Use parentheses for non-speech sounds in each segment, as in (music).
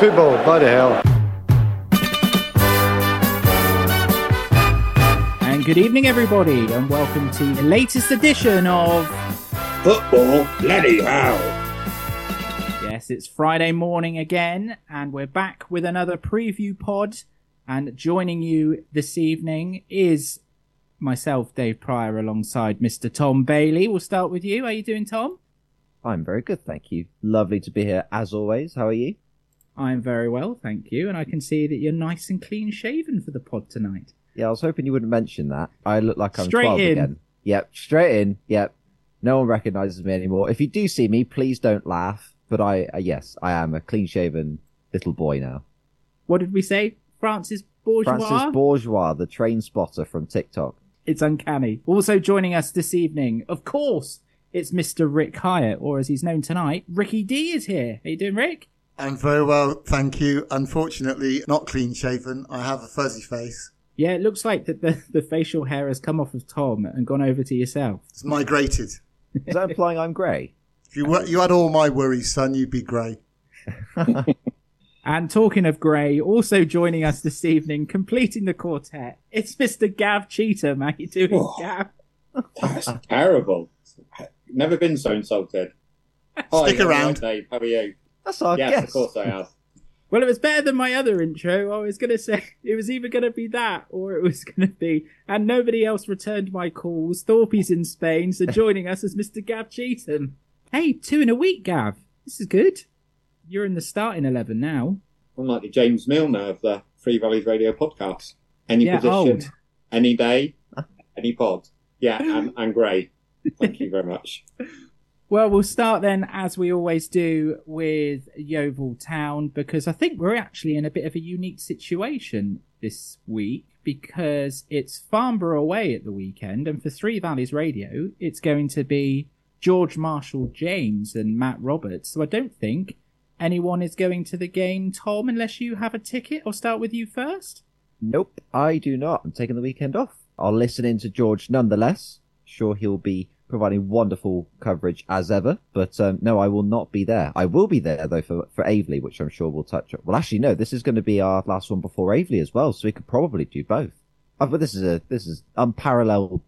Football, bloody hell. And good evening, everybody, and welcome to the latest edition of Football, bloody hell. Yes, it's Friday morning again, and we're back with another preview pod. And joining you this evening is myself, Dave Prior, alongside Mr. Tom Bailey. We'll start with you. How are you doing, Tom? I'm very good, thank you. Lovely to be here as always. How are you? I'm very well, thank you. And I can see that you're nice and clean shaven for the pod tonight. Yeah, I was hoping you wouldn't mention that. I look like I'm Straight 12 in. again. Yep, straight in. Yep. No one recognizes me anymore. If you do see me, please don't laugh. But I, uh, yes, I am a clean shaven little boy now. What did we say? Francis Bourgeois? Francis Bourgeois, the train spotter from TikTok. It's uncanny. Also joining us this evening, of course, it's Mr. Rick Hyett, or as he's known tonight, Ricky D is here. How you doing, Rick? I'm very well, thank you. Unfortunately, not clean shaven. I have a fuzzy face. Yeah, it looks like that the, the facial hair has come off of Tom and gone over to yourself. It's migrated. Is that implying I'm grey? If you were, you had all my worries, son, you'd be grey. (laughs) And talking of grey, also joining us this evening, completing the quartet, it's Mr. Gav Cheetham. How you doing, Oh. Gav? That's terrible. Never been so insulted. Hi, Stick I'm around. right, Dave. How are you? That's our yes, guess. of course I have. Well, it was better than my other intro. I was going to say (laughs) it was either going to be that or it was (laughs) going to be, and nobody else returned my calls. Thorpe's in Spain, so (laughs) joining us is Mr. Gav Cheetham. Hey, two in a week, Gav. This is good. You're in the starting 11 now. I'm the James Milner of the Three Valleys Radio podcast. Any Yeah, position, old. any day, any pod. Yeah, and, and grey. Thank you very much. Well, we'll start then, as we always do, with Yeovil Town, because I think we're actually in a bit of a unique situation this week because it's Farnborough away at the weekend, and for Three Valleys Radio, it's going to be George Marshall James and Matt Roberts. So I don't think anyone is going to the game, Tom, unless you have a ticket. I'll start with you first. Nope, I do not. I'm taking the weekend off. I'll listen in to George nonetheless. Sure, he'll be providing wonderful coverage as ever, but um, no, I will not be there. I will be there though for for Aveley, which I'm sure we'll touch on. Well, actually, no, this is going to be our last one before Aveley as well, so we could probably do both. Oh, but this is a this is unparalleled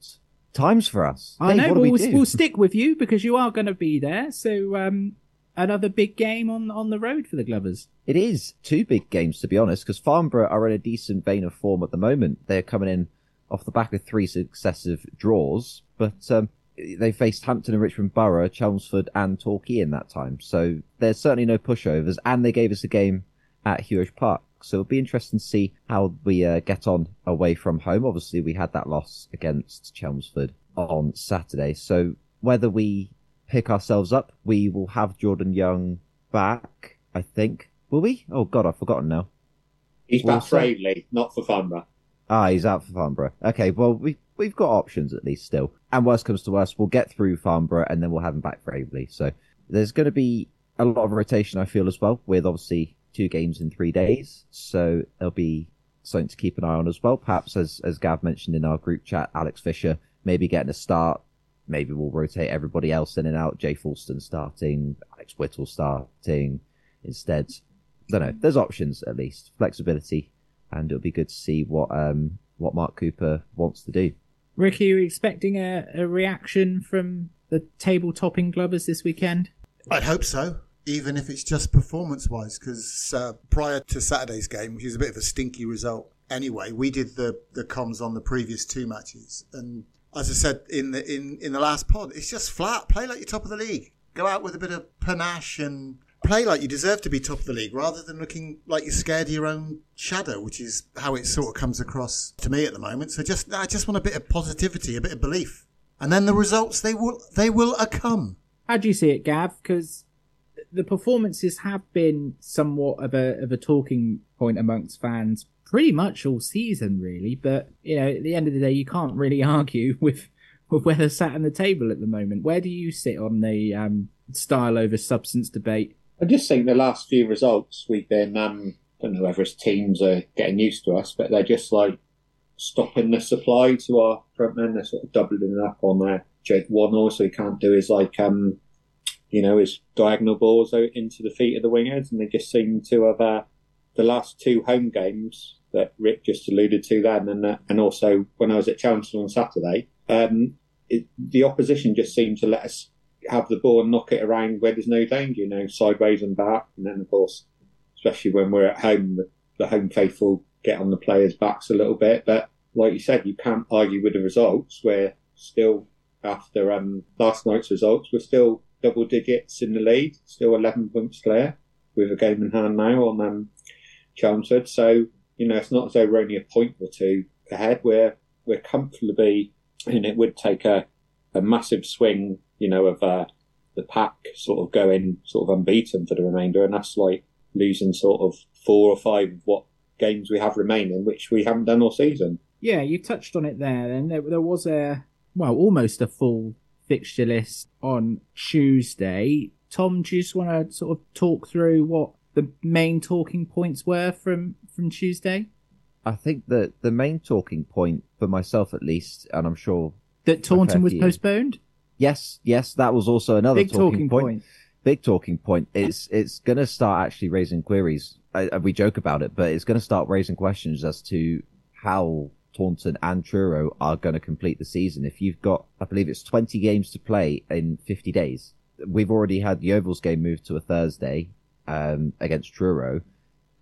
times for us. I Dave, know, what but do we we'll, do? we'll stick with you because you are going to be there. So um, another big game on on the road for the Glovers. It is two big games to be honest, because Farnborough are in a decent vein of form at the moment. They're coming in off the back of three successive draws, but um, they faced Hampton and Richmond Borough, Chelmsford, and Torquay in that time. So there's certainly no pushovers, and they gave us a game at Huish Park. So it'll be interesting to see how we uh, get on away from home. Obviously, we had that loss against Chelmsford on Saturday. So whether we pick ourselves up, we will have Jordan Young back, I think. Will we? Oh God, I've forgotten now. He's Well back for. Aveley, not for Farnborough. Ah, he's out for Farnborough. Okay, well we we've got options at least still. And worst comes to worst, we'll get through Farnborough and then we'll have him back for Aveley. So there's going to be a lot of rotation, I feel as well, with obviously two games in three days. So there'll be something to keep an eye on as well. Perhaps as as Gav mentioned in our group chat, Alex Fisher maybe getting a start. Maybe we'll rotate everybody else in and out. Jay Fulston starting, Alex Whittle starting instead. I don't know. There's options at least, flexibility, and it'll be good to see what um what Mark Cooper wants to do. Ricky, are you expecting a, a reaction from the table topping Glovers this weekend? I'd hope so, even if it's just performance wise, because uh, prior to Saturday's game, which is a bit of a stinky result anyway, we did the, the comms on the previous two matches. And as I said in the, in, in the last pod, it's just flat. Play like you're top of the league. Go out with a bit of panache and play like you deserve to be top of the league rather than looking like you're scared of your own shadow, which is how it sort of comes across to me at the moment. So just, I just want a bit of positivity, a bit of belief. And then the results, they will, they will come. How do you see it, Gav? Because the performances have been somewhat of a of a talking point amongst fans pretty much all season, really. But you know, at the end of the day, you can't really (laughs) argue with with where they're sat on the table at the moment. Where do you sit on the um, style over substance debate? I just think the last few results we've been, um, I don't know whether it's teams are getting used to us, but they're just like stopping the supply to our front men. They're sort of doubling up on their Jake Wannell, so he can't do his like um, you know, his diagonal balls out into the feet of the wingers, and they just seem to have uh, the last two home games that Rick just alluded to then, and uh, and also when I was at Chelmsford on Saturday, um, the opposition just seemed to let us have the ball and knock it around where there's no danger, you know, sideways and back, and then of course, especially when we're at home, the, the home faithful get on the players' backs a little bit. But like you said, you can't argue with the results. We're still after um, last night's results, we're still double digits in the lead, still 11 points clear with a game in hand now on um, Chelmsford. So, you know, it's not as though we're only a point or two ahead. We're, we're comfortably, and it would take a, a massive swing, you know, of uh, the pack sort of going sort of unbeaten for the remainder. And that's like losing sort of four or five of what games we have remaining, which we haven't done all season. Yeah, you touched on it there. And there, there was a, well, almost a full fixture list on Tuesday. Tom, do you just want to sort of talk through what the main talking points were from from Tuesday? I think that the main talking point for myself, at least, and I'm sure that Taunton was you. postponed. Yes, yes, that was also another Big talking, talking point. point. Big talking point. It's it's going to start actually raising queries. I, we joke about it, but it's going to start raising questions as to how Taunton and Truro are going to complete the season. If you've got, I believe it's 20 games to play in 50 days. We've already had the Ovals game moved to a Thursday um, against Truro.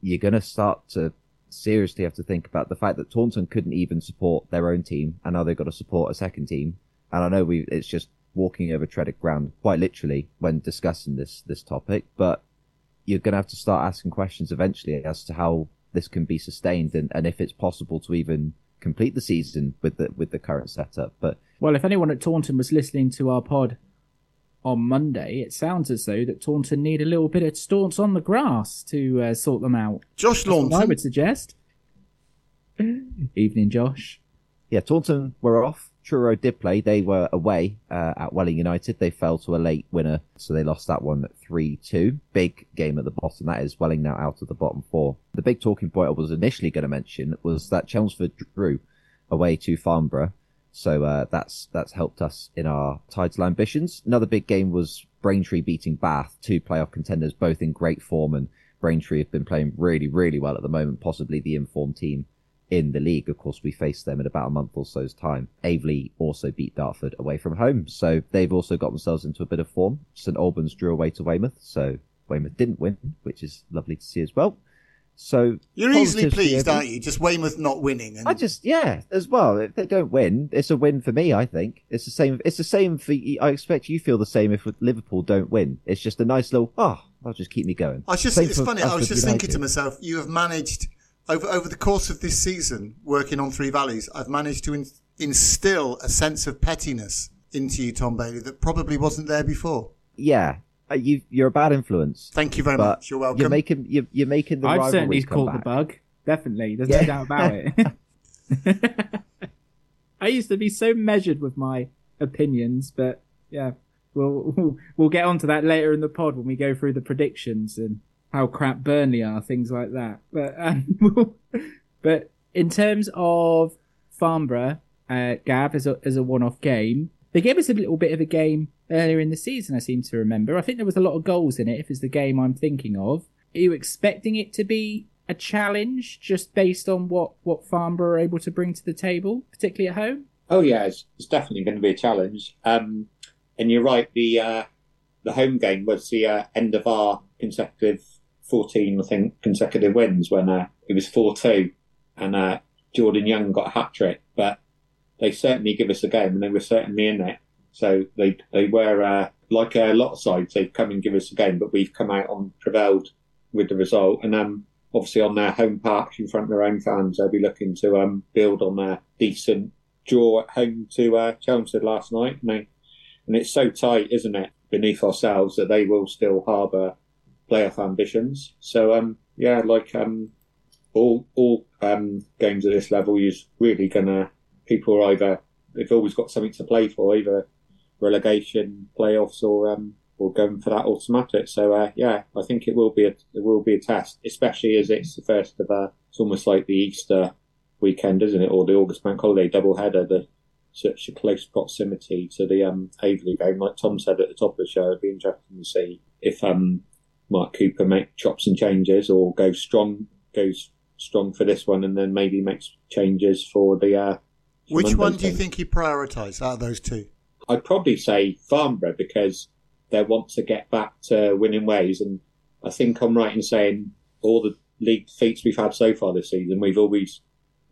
You're going to start to seriously have to think about the fact that Taunton couldn't even support their own team, and now they've got to support a second team. And I know we it's just walking over treaded ground, quite literally, when discussing this this topic. But you're going to have to start asking questions eventually as to how this can be sustained and, and if it's possible to even complete the season with the with the current setup. But Well, if anyone at Taunton was listening to our pod on Monday, it sounds as though that Taunton need a little bit of staunch on the grass to uh, sort them out. Josh That's what I would suggest. (laughs) Evening, Josh. yeah, Taunton we're off. Truro did play. They were away uh, at Welling United. They fell to a late winner, so they lost that one 3-2. Big game at the bottom. That is Welling now out of the bottom four. The big talking point I was initially going to mention was that Chelmsford drew away to Farnborough. So uh, that's that's helped us in our title ambitions. Another big game was Braintree beating Bath, two playoff contenders, both in great form, and Braintree have been playing really, really well at the moment, possibly the informed team in the league. Of course, we face them in about a month or so's time. Aveley also beat Dartford away from home, so they've also got themselves into a bit of form. St Albans drew away to Weymouth, so Weymouth didn't win, which is lovely to see as well. So You're easily pleased, aren't you? Just Weymouth not winning. And I just yeah, as well. If they don't win, it's a win for me. I think it's the same. It's the same for. I expect you feel the same if Liverpool don't win. It's just a nice little. Oh, that'll just keep me going. I just, Same it's funny. I was just thinking to myself, you have managed over over the course of this season, working on Three Valleys. I've managed to in, instill a sense of pettiness into you, Tom Bailey, that probably wasn't there before. Yeah, uh, you you're a bad influence. Thank you very much. You're welcome. You're making you're, you're making the I've rivalries certainly come caught the bug. Definitely. There's Yeah. no doubt about it. (laughs) (laughs) I used to be so measured with my opinions, but yeah, we'll, we'll (laughs) we'll get onto that later in the pod when we go through the predictions and how crap Burnley are, things like that. But um, (laughs) but in terms of Farnborough, uh, Gav as a as a one-off game, they gave us a little bit of a game earlier in the season. I seem to remember. I think there was a lot of goals in it. If it's the game I'm thinking of, are you expecting it to be a challenge just based on what what Farnborough are able to bring to the table, particularly at home? Oh yeah, it's, it's definitely going to be a challenge. Um, and you're right. The uh, the home game was the uh, end of our consecutive fourteen, I think, consecutive wins when uh, it was four two, and uh, Jordan Young got a hat trick. But they certainly give us a game, and they were certainly in it. So they they were uh, like a lot of sides. They've come and give us a game, but we've come out on prevailed with the result. And um, obviously on their home parks in front of their own fans, they'll be looking to um, build on their decent draw at home to uh, Chelmsford last night. And, they, and it's so tight, isn't it, beneath ourselves that they will still harbour playoff ambitions. So um, yeah, like um, all all um, games at this level, you're really gonna people are either they've always got something to play for, either relegation, playoffs, or um, or going for that automatic. So uh, yeah, I think it will be a it will be a test, especially as it's the first of uh, it's almost like the Easter weekend, isn't it, or the August bank holiday double header. The such a close proximity to the um, game. Like Tom said at the top of the show, it'd be interesting to see if um, Mark Cooper make chops and changes or go strong goes strong for this one and then maybe makes changes for the. Uh, Which Monday's one do you game. think he prioritised out of those two? I'd probably say Farnborough because they want to get back to winning ways. And I think I'm right in saying all the league defeats we've had so far this season, we've always,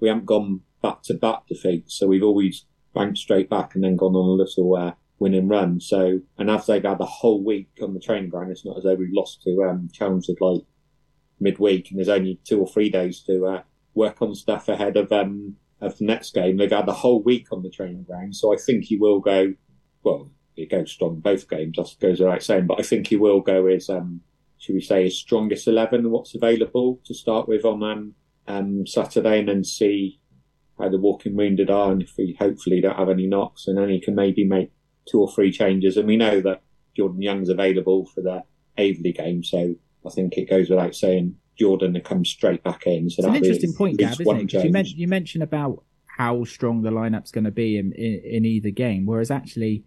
we haven't gone back to back defeats. So we've always banked straight back and then gone on a little uh, winning run. So, and as they've had the whole week on the training ground, it's not as though we've lost to um, Chelmsford like midweek and there's only two or three days to uh, work on stuff ahead of um, of the next game. They've had the whole week on the training ground, so I think he will go. Well, it goes strong both games. That goes without saying, but I think he will go as um, should we say his strongest eleven and what's available to start with on um, um, Saturday, and then see how the walking wounded are, and if we hopefully don't have any knocks, and then he can maybe make two or three changes. And we know that Jordan Young's available for the Aveley game, so I think it goes without saying Jordan to come straight back in. So It's an interesting point, Gav, isn't it? you, men- you mentioned about how strong the lineup's going to be in, in, in either game, whereas actually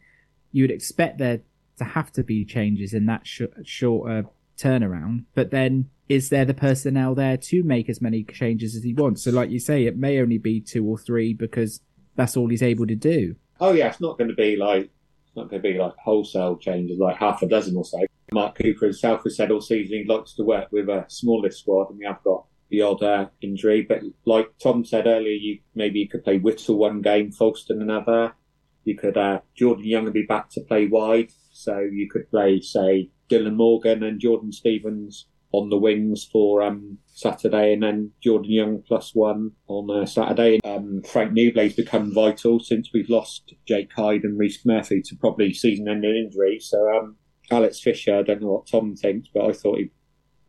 you would expect there to have to be changes in that sh- shorter turnaround. But then, is there the personnel there to make as many changes as he wants? So, like you say, it may only be two or three because that's all he's able to do. Oh yeah, it's not going to be like not going to be like wholesale changes, like half a dozen or so. Mark Cooper himself has said all season he likes to work with a smaller squad, and we have got the odd uh, injury. But like Tom said earlier, you maybe you could play Whittle one game, Folkestone another. You could uh, Jordan Young would be back to play wide, so you could play say Dylan Morgan and Jordan Stevens on the wings for um, Saturday, and then Jordan Young plus one on uh, Saturday. Um, Frank Nouble's become vital since we've lost Jake Hyde and Reese Murphy to probably season-ending injury. So um, Alex Fisher, I don't know what Tom thinks, but I thought he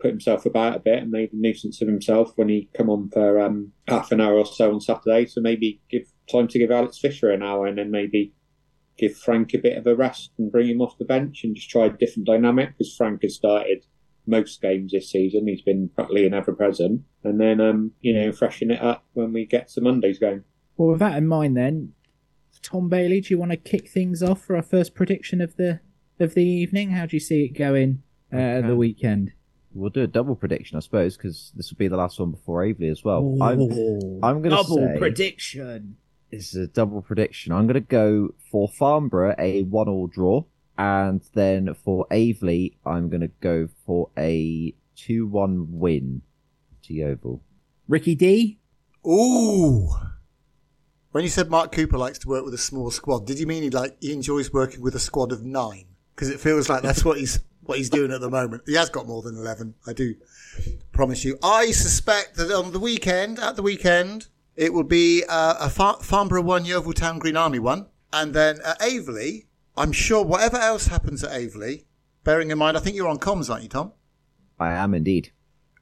put himself about a bit and made a nuisance of himself when he come on for um, half an hour or so on Saturday. So maybe give time to give Alex Fisher an hour and then maybe give Frank a bit of a rest and bring him off the bench and just try a different dynamic because Frank has started most games this season. He's been practically an ever present. And then, um, you know, freshen it up when we get to Monday's game. Well, with that in mind, then, Tom Bailey, do you want to kick things off for our first prediction of the of the evening? How do you see it going uh, Okay. the weekend? We'll do a double prediction, I suppose, because this will be the last one before Aveley as well. I'm, I'm gonna double prediction. this is a double prediction. I'm going to go for Farnborough a one-all draw, and then for Aveley, I'm going to go for a two-one win to Yeovil. Ricky D. Ooh. When you said Mark Cooper likes to work with a small squad, did you mean he like he enjoys working with a squad of nine? Because it feels like that's what he's what he's doing at the moment. He has got more than eleven. I do promise you. I suspect that on the weekend, at the weekend, it will be uh, a Far- Farnborough one, Yeovil Town Green Army one, and then at Aveley, I'm sure whatever else happens at Aveley, bearing in mind, I think you're on comms, aren't you, Tom? I am indeed.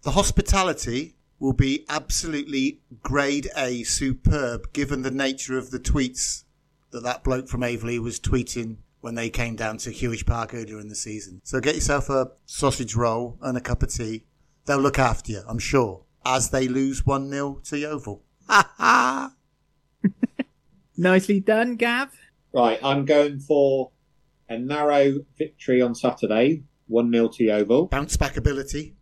The hospitality will be absolutely grade A, superb, given the nature of the tweets that that bloke from Aveley was tweeting when they came down to Huish Park earlier in the season. So get yourself a sausage roll and a cup of tea. They'll look after you, I'm sure, as they lose 1 0 to Yeovil. Ha ha! (laughs) Nicely done, Gav. Right, I'm going for a narrow victory on Saturday, 1 0 to Yeovil. Bounce back ability.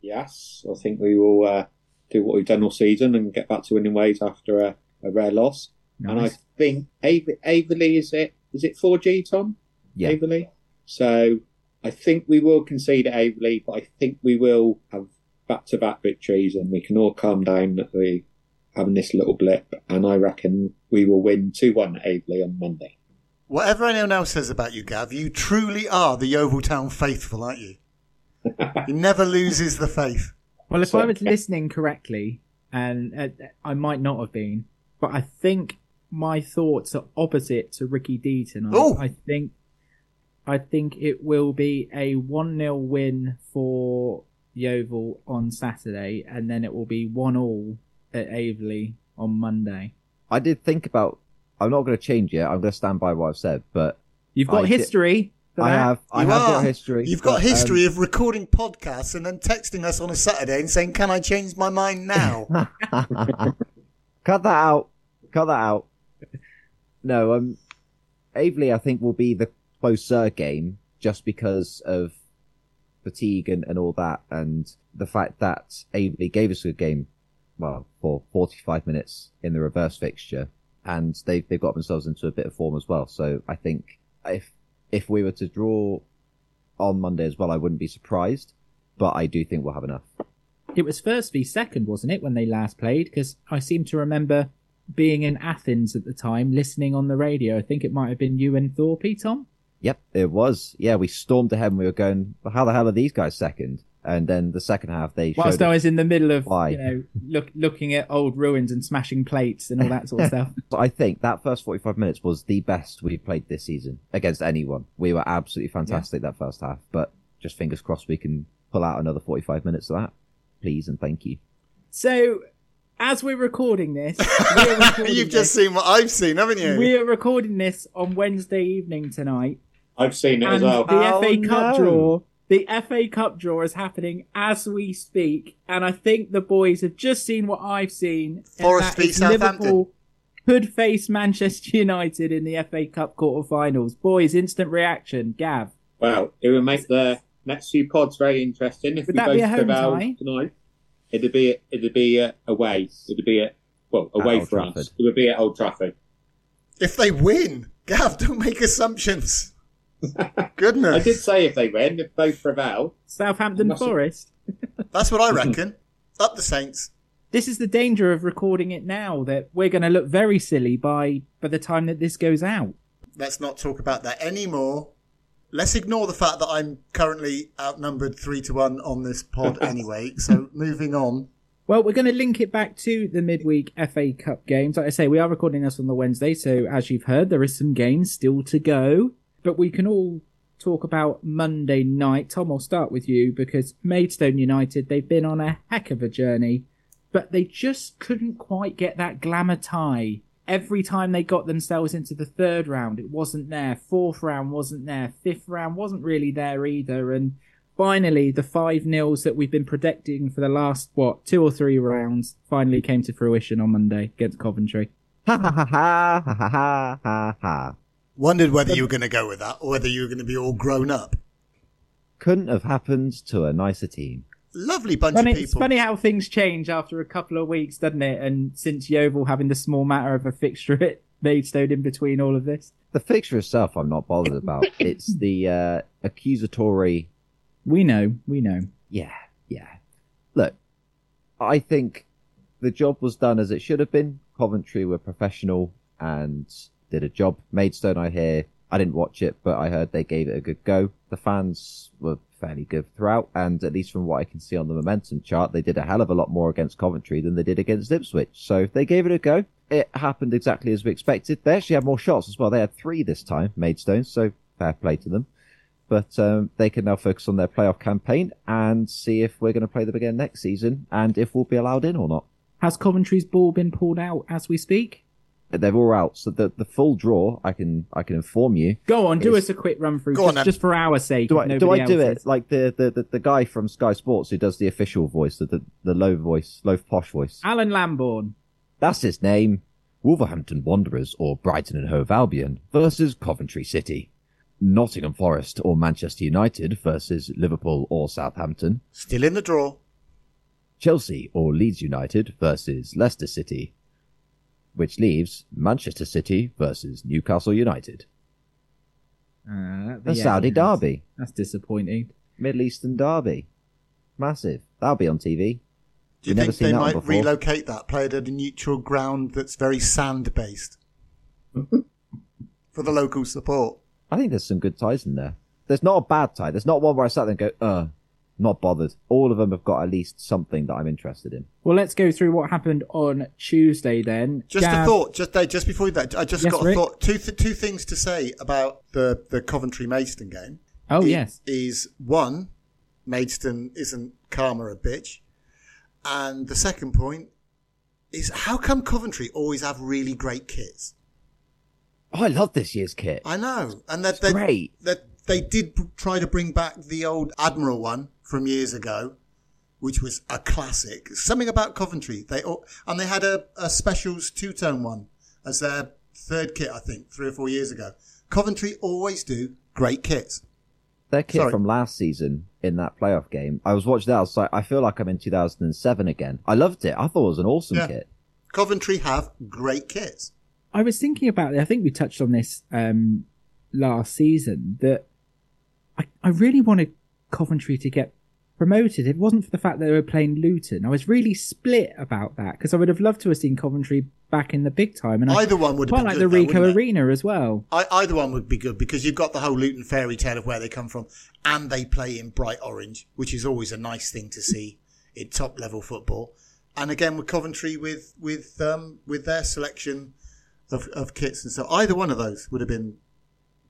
Yes, I think we will uh, do what we've done all season and get back to winning ways after a, a rare loss. And I think Av- Aveley is it? Is it 4G, Tom? Yeah. Aveley. So I think we will concede at Aveley, but I think we will have back-to-back victories, and we can all calm down that we having this little blip. And I reckon we will win two-one at Aveley on Monday. Whatever anyone else says about you, Gav, you truly are the Yeovil Town faithful, aren't you? (laughs) he never loses the faith. Well, if So- I was listening correctly, and uh, I might not have been, but I think my thoughts are opposite to Ricky D tonight. Oh! I think, I think it will be a one 0 win for Yeovil on Saturday, and then it will be one all at Aveley on Monday. I did think about. I'm not going to change it. I'm going to stand by what I've said, but You've got I history. For I have. I You have are. got history. You've got but, um, history of recording podcasts and then texting us on a Saturday and saying, "Can I change my mind now?" (laughs) Cut that out. Cut that out. No, um, Aveley, I think, will be the closer game just because of fatigue and, and all that, and the fact that Aveley gave us a good game, well, for 45 minutes in the reverse fixture, and they've, they've got themselves into a bit of form as well. So I think if, if we were to draw on Monday as well, I wouldn't be surprised, but I do think we'll have enough. It was first v second, wasn't it, when they last played? Because I seem to remember being in Athens at the time, listening on the radio. I think it might have been you and Thorpe, Tom. Yep, it was. Yeah, we stormed ahead and we were going, well, how the hell are these guys second? And then the second half, they Whilst showed I was in the middle of, Why? you know, look, looking at old ruins and smashing plates and all that sort of (laughs) stuff. But I think that first 45 minutes was the best we've played this season against anyone. We were absolutely fantastic that first half, but just fingers crossed we can pull out another 45 minutes of that. Please and thank you. So, as we're recording this, (laughs) we're recording You've just seen what I've seen, haven't you? we're recording this on Wednesday evening tonight, I've seen it as and well. the Oh, FA Cup no. draw. The FA Cup draw is happening as we speak, and I think the boys have just seen what I've seen. and Forest that v Southampton. Liverpool could face Manchester (laughs) United in the FA Cup quarter-finals. Boys, instant reaction. Gav, Wow, it would make the next few pods very interesting if Would we that be both a home prevail tie? tonight. It'd be it'd be uh, away. It'd be at well away Old for Trafford. us. It would be at Old Trafford. If they win, Gav, don't make assumptions. (laughs) Goodness. I did say if they win, if both prevail. Southampton Forest. (laughs) That's what I reckon. Up the Saints. This is the danger of recording it now that we're going to look very silly by by the time that this goes out. Let's not talk about that anymore. Let's ignore the fact that I'm currently outnumbered three to one on this pod (laughs) anyway. So moving on. Well, we're going to link it back to the midweek FA Cup games. Like I say, we are recording this on the Wednesday, so as you've heard, there is some games still to go. But we can all talk about Monday night. Tom, I'll start with you because Maidstone United, they've been on a heck of a journey, but they just couldn't quite get that glamour tie. Every time they got themselves into the third round, it wasn't there. Fourth round wasn't there. Fifth round wasn't really there either. And finally, the five nils that we've been predicting for the last, what, two or three rounds finally came to fruition on Monday against Coventry. Ha ha ha ha ha ha ha ha. Wondered whether you were going to go with that or whether you were going to be all grown up. Couldn't have happened to a nicer team. Lovely bunch Funny, of people. it's funny how things change after a couple of weeks, doesn't it? And since Yeovil having the small matter of a fixture (laughs) at Maidstone in between all of this. The fixture itself, I'm not bothered about. (laughs) it's the uh, accusatory We know, we know. Yeah, yeah. Look, I think the job was done as it should have been. Coventry were professional and did a job. Maidstone, I hear, I didn't watch it, but I heard they gave it a good go. The fans were fairly good throughout, and at least from what I can see on the momentum chart, they did a hell of a lot more against Coventry than they did against Ipswich. So they gave it a go. It happened exactly as we expected. They actually had more shots as well. They had three this time, Maidstone, so fair play to them but um, they can now focus on their playoff campaign and see if we're going to play them again next season and if we'll be allowed in or not. Has Coventry's ball been pulled out as we speak? They're all out, so the the full draw, I can I can inform you. Go on, do It's- us a quick run through, Go just, then. just for our sake. Do I do nobody I do else it is. like the, the, the, the guy from Sky Sports who does the official voice, the the, the low voice, low posh voice? Alan Lambourne. That's his name. Wolverhampton Wanderers or Brighton and Hove Albion versus Coventry City. Nottingham Forest or Manchester United versus Liverpool or Southampton. Still in the draw. Chelsea or Leeds United versus Leicester City, which leaves Manchester City versus Newcastle United. Uh, The yeah, Saudi yes. derby, That's disappointing. Middle Eastern derby. Massive. That'll be on TV. Do you We've think they might before. relocate that, play it at a neutral ground that's very sand based for the local support? I think there's some good ties in there. There's not a bad tie. There's not one where I sat there and go, uh, not bothered. All of them have got at least something that I'm interested in. Well, let's go through what happened on Tuesday then. Just a thought, just Dave, just before that, I just Yes, got a Rick? thought. Two th- two things to say about the the Coventry Maidstone game. Oh, i- yes. is one, Maidstone isn't karma a bitch, and the second point is how come Coventry always have really great kits? Oh, I love this year's kit. I know, and that It's they great. that they did try to bring back the old Admiral one from years ago, which was a classic. Something about Coventry, they and they had a, a specials two tone one as their third kit, I think, three or four years ago. Coventry always do great kits. Their kit Sorry. from last season in that playoff game, I was watching that. I was like, I feel like I'm in 2007 again. I loved it. I thought it was an awesome Yeah. kit. Coventry have great kits. I was thinking about it. I think we touched on this um, last season that I, I really wanted Coventry to get promoted. It wasn't for the fact that they were playing Luton. I was really split about that because I would have loved to have seen Coventry back in the big time. And I Either one would have quite like good, the though, Ricoh it? Arena as well. I, either one would be good because you've got the whole Luton fairy tale of where they come from, and they play in bright orange, which is always a nice thing to see in top level football. And again with Coventry with with um, with their selection of, of kits and so either one of those would have been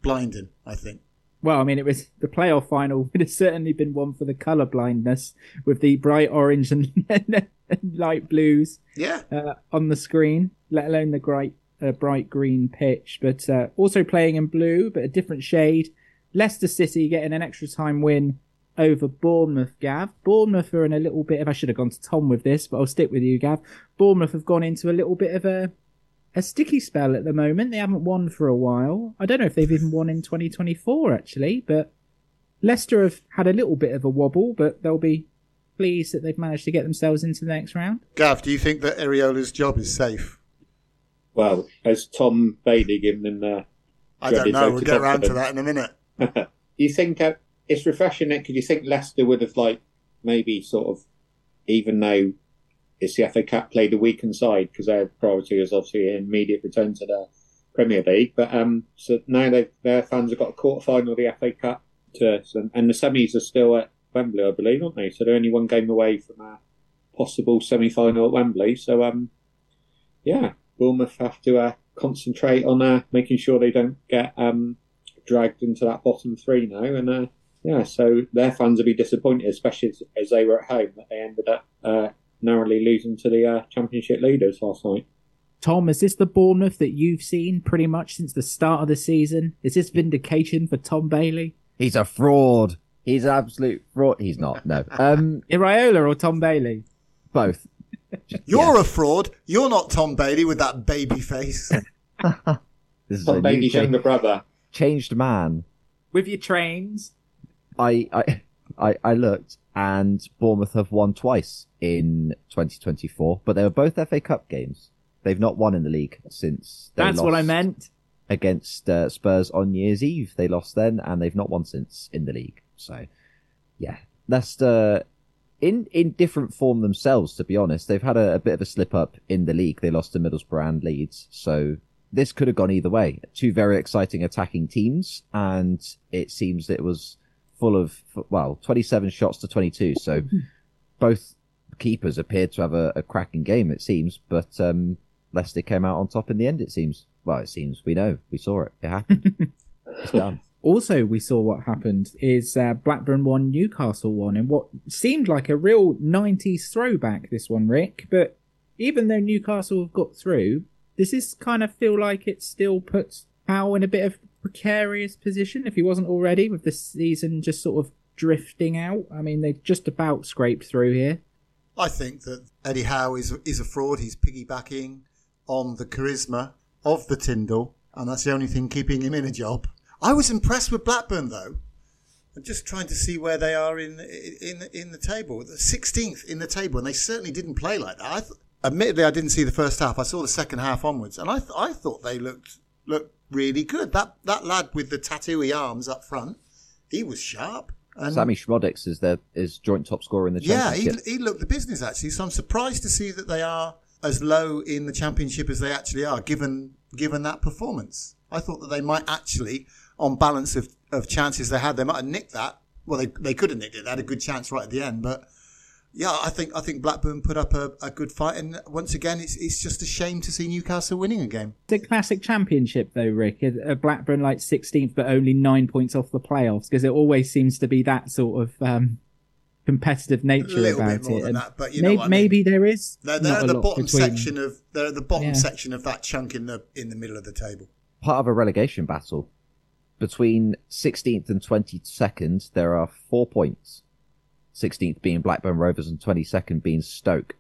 blinding. I think. Well, I mean, it was the playoff final (laughs) would have certainly been one for the colour blindness with the bright orange (laughs) and, and light blues Yeah, uh, on the screen, let alone the bright, uh, bright green pitch. But uh, also playing in blue, but a different shade. Leicester City getting an extra time win over Bournemouth, Gav. Bournemouth are in a little bit of. I should have gone to Tom with this, but I'll stick with you, Gav. Bournemouth have gone into a little bit of a a sticky spell at the moment. They haven't won for a while. I don't know if they've even won in 2024 actually, but Leicester have had a little bit of a wobble, but they'll be pleased that they've managed to get themselves into the next round. Gav, do you think that Iraola's job is safe? Well, as Tom Bailey given him the I don't know. We'll get around to that in a minute. (laughs) Do you think uh, it's refreshing it because you think Leicester would have like maybe sort of even though it's the FA Cup played a weakened side because their priority is obviously an immediate return to the Premier League. But um, so now their fans have got a quarter final of the FA Cup to so, and the semis are still at Wembley, I believe, aren't they? So they're only one game away from a possible semi final at Wembley. So um, yeah, Bournemouth have to uh, concentrate on uh, making sure they don't get um dragged into that bottom three now, and uh, yeah, so their fans will be disappointed, especially as, as they were at home, that they ended up uh, narrowly losing to the uh, championship leaders last night. Tom, is this the Bournemouth that you've seen pretty much since the start of the season? Is this vindication for Tom Bailey? He's a fraud. He's an absolute fraud. He's not. No. Um, (laughs) Iraola or Tom Bailey? both. (laughs) You're a fraud. You're not Tom Bailey with that baby face. (laughs) This is Tom a new Bailey's younger brother. changed man. With your trains? I, I, I, I looked and Bournemouth have won twice in 2024, but they were both FA Cup games. They've not won in the league since they That's what I meant. against uh, Spurs on New Year's Eve. They lost then, and they've not won since in the league. So, yeah, Leicester in in different form themselves. To be honest, they've had a, a bit of a slip up in the league. They lost to Middlesbrough and Leeds, so this could have gone either way. Two very exciting attacking teams, and it seems that it was full of well, twenty seven shots to twenty two. So both keepers appeared to have a, a cracking game. It seems, but um, Leicester came out on top in the end. It seems. Well, it seems we know we saw it. It happened. (laughs) it's done. Also, we saw what happened is uh, Blackburn won, Newcastle won, in what seemed like a real 90s throwback, this one, Rick. But even though Newcastle have got through, does this kind of feel like it still puts Howe in a bit of precarious position if he wasn't already, with the season just sort of drifting out? I mean, they just about scraped through here. I think that Eddie Howe is is a fraud. He's piggybacking on the charisma of the Tindall, and that's the only thing keeping him in a job. I was impressed with Blackburn though. I'm just trying to see where they are in in in the table. The 16th in the table, and they certainly didn't play like that. I th- admittedly, I didn't see the first half. I saw the second half onwards, and I th- I thought they looked looked really good. That that lad with the tattooy arms up front, he was sharp. And Sammie Szmodics is their is joint top scorer in the championship. yeah, he, he looked the business actually. So I'm surprised to see that they are as low in the championship as they actually are, given given that performance. I thought that they might actually, on balance of, of chances they had, they might have nicked that. Well, they they could have nicked it. They had a good chance right at the end, but yeah, I think I think Blackburn put up a, a good fight. And once again, it's it's just a shame to see Newcastle winning a game. The classic championship, though, Rick, a Blackburn like 16th, but only nine points off the playoffs, because it always seems to be that sort of um, competitive A nature little about bit more it. than that, but you know may- what I mean. maybe there is. They're, not they're a the lot bottom between- section of they're at the bottom Yeah. section of that chunk in the in the middle of the table. Part of a relegation battle between 16th and 22nd. There are four points. 16th being Blackburn Rovers and 22nd being Stoke.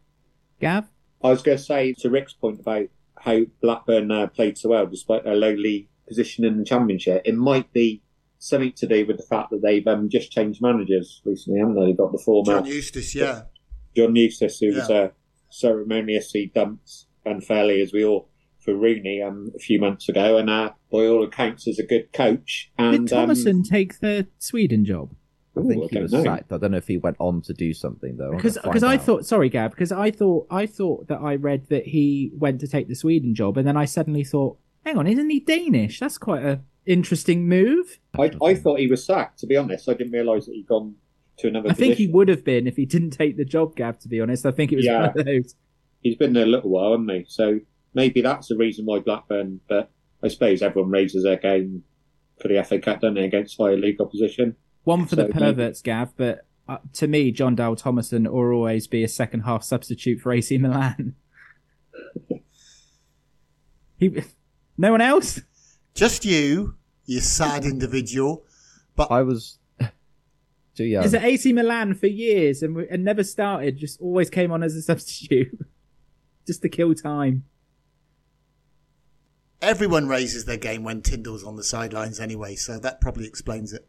Gav? I was going to say to Rick's point about how Blackburn uh, played so well despite their lowly position in the championship. It might be something to do with the fact that they've um, just changed managers recently, haven't they? They've got the former John Eustace, yeah. John Eustace, who was uh, ceremoniously dumped unfairly, as we all, for Rooney um, a few months ago, and uh, by all accounts, is a good coach. And Did Tomasson take the Sweden job? I Ooh, think I he don't was know. sacked. I don't know if he went on to do something though. Because find because I out. thought sorry Gav because I thought I thought that I read that he went to take the Sweden job and then I suddenly thought hang on isn't he Danish that's quite a interesting move I, I thought he was sacked. To be honest, I didn't realise that he'd gone to another. I think he would have been if he didn't take the job Gav to be honest I think it was Yeah. one of those He's been there a little while, hasn't he? So maybe that's the reason why Blackburn. But I suppose everyone raises their game for the FA Cup, don't they, against higher league opposition? One for the So maybe- perverts Gav but uh, to me Jon Dahl Tomasson will always be a second half substitute for AC Milan (laughs) he no one else Just you, you sad individual. But I was (laughs) too young. Is at AC Milan for years and, and never started, just always came on as a (laughs) substitute. just to kill time. everyone raises their game when Tindall's on the sidelines anyway, so that probably explains it.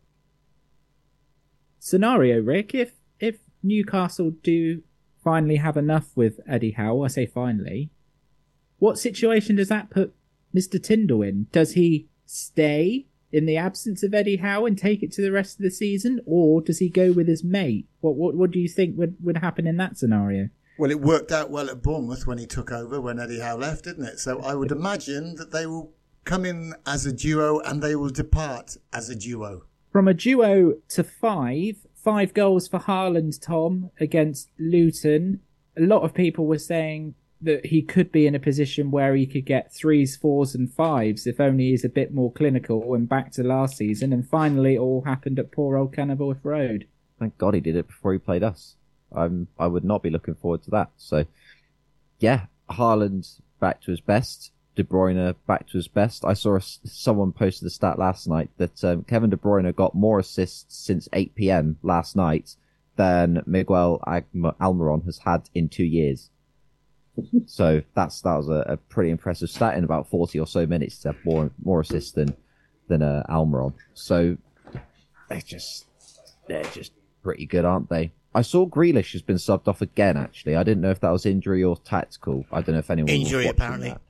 Scenario, Rick, if if Newcastle do finally have enough with Eddie Howe, I say finally, what situation does that put Mr. Tindall in? Does he stay in the absence of Eddie Howe and take it to the rest of the season, or does he go with his mate? What what what do you think would, would happen in that scenario? Well, it worked out well at Bournemouth when he took over, when Eddie Howe left, didn't it? So I would imagine that they will come in as a duo and they will depart as a duo. From a duo to five, five goals for Haaland, Tom, against Luton. A lot of people were saying that he could be in a position where he could get threes, fours, and fives if only he's a bit more clinical and back to last season. And finally, it all happened at poor old Kenilworth Road. Thank God he did it before he played us. I'm I would not be looking forward to that. So yeah, Haaland back to his best. De Bruyne back to his best. I saw a, someone posted a stat last night that um, Kevin De Bruyne got more assists since 8 p.m. last night than Miguel Almiron has had in two years. so that's that was a, a pretty impressive stat in about 40 or so minutes to have more more assists than than uh, Almiron. So they're just they're just pretty good, aren't they? I saw Grealish has been subbed off again. Actually, I didn't know if that was injury or tactical. I don't know if anyone Injury, apparently. that.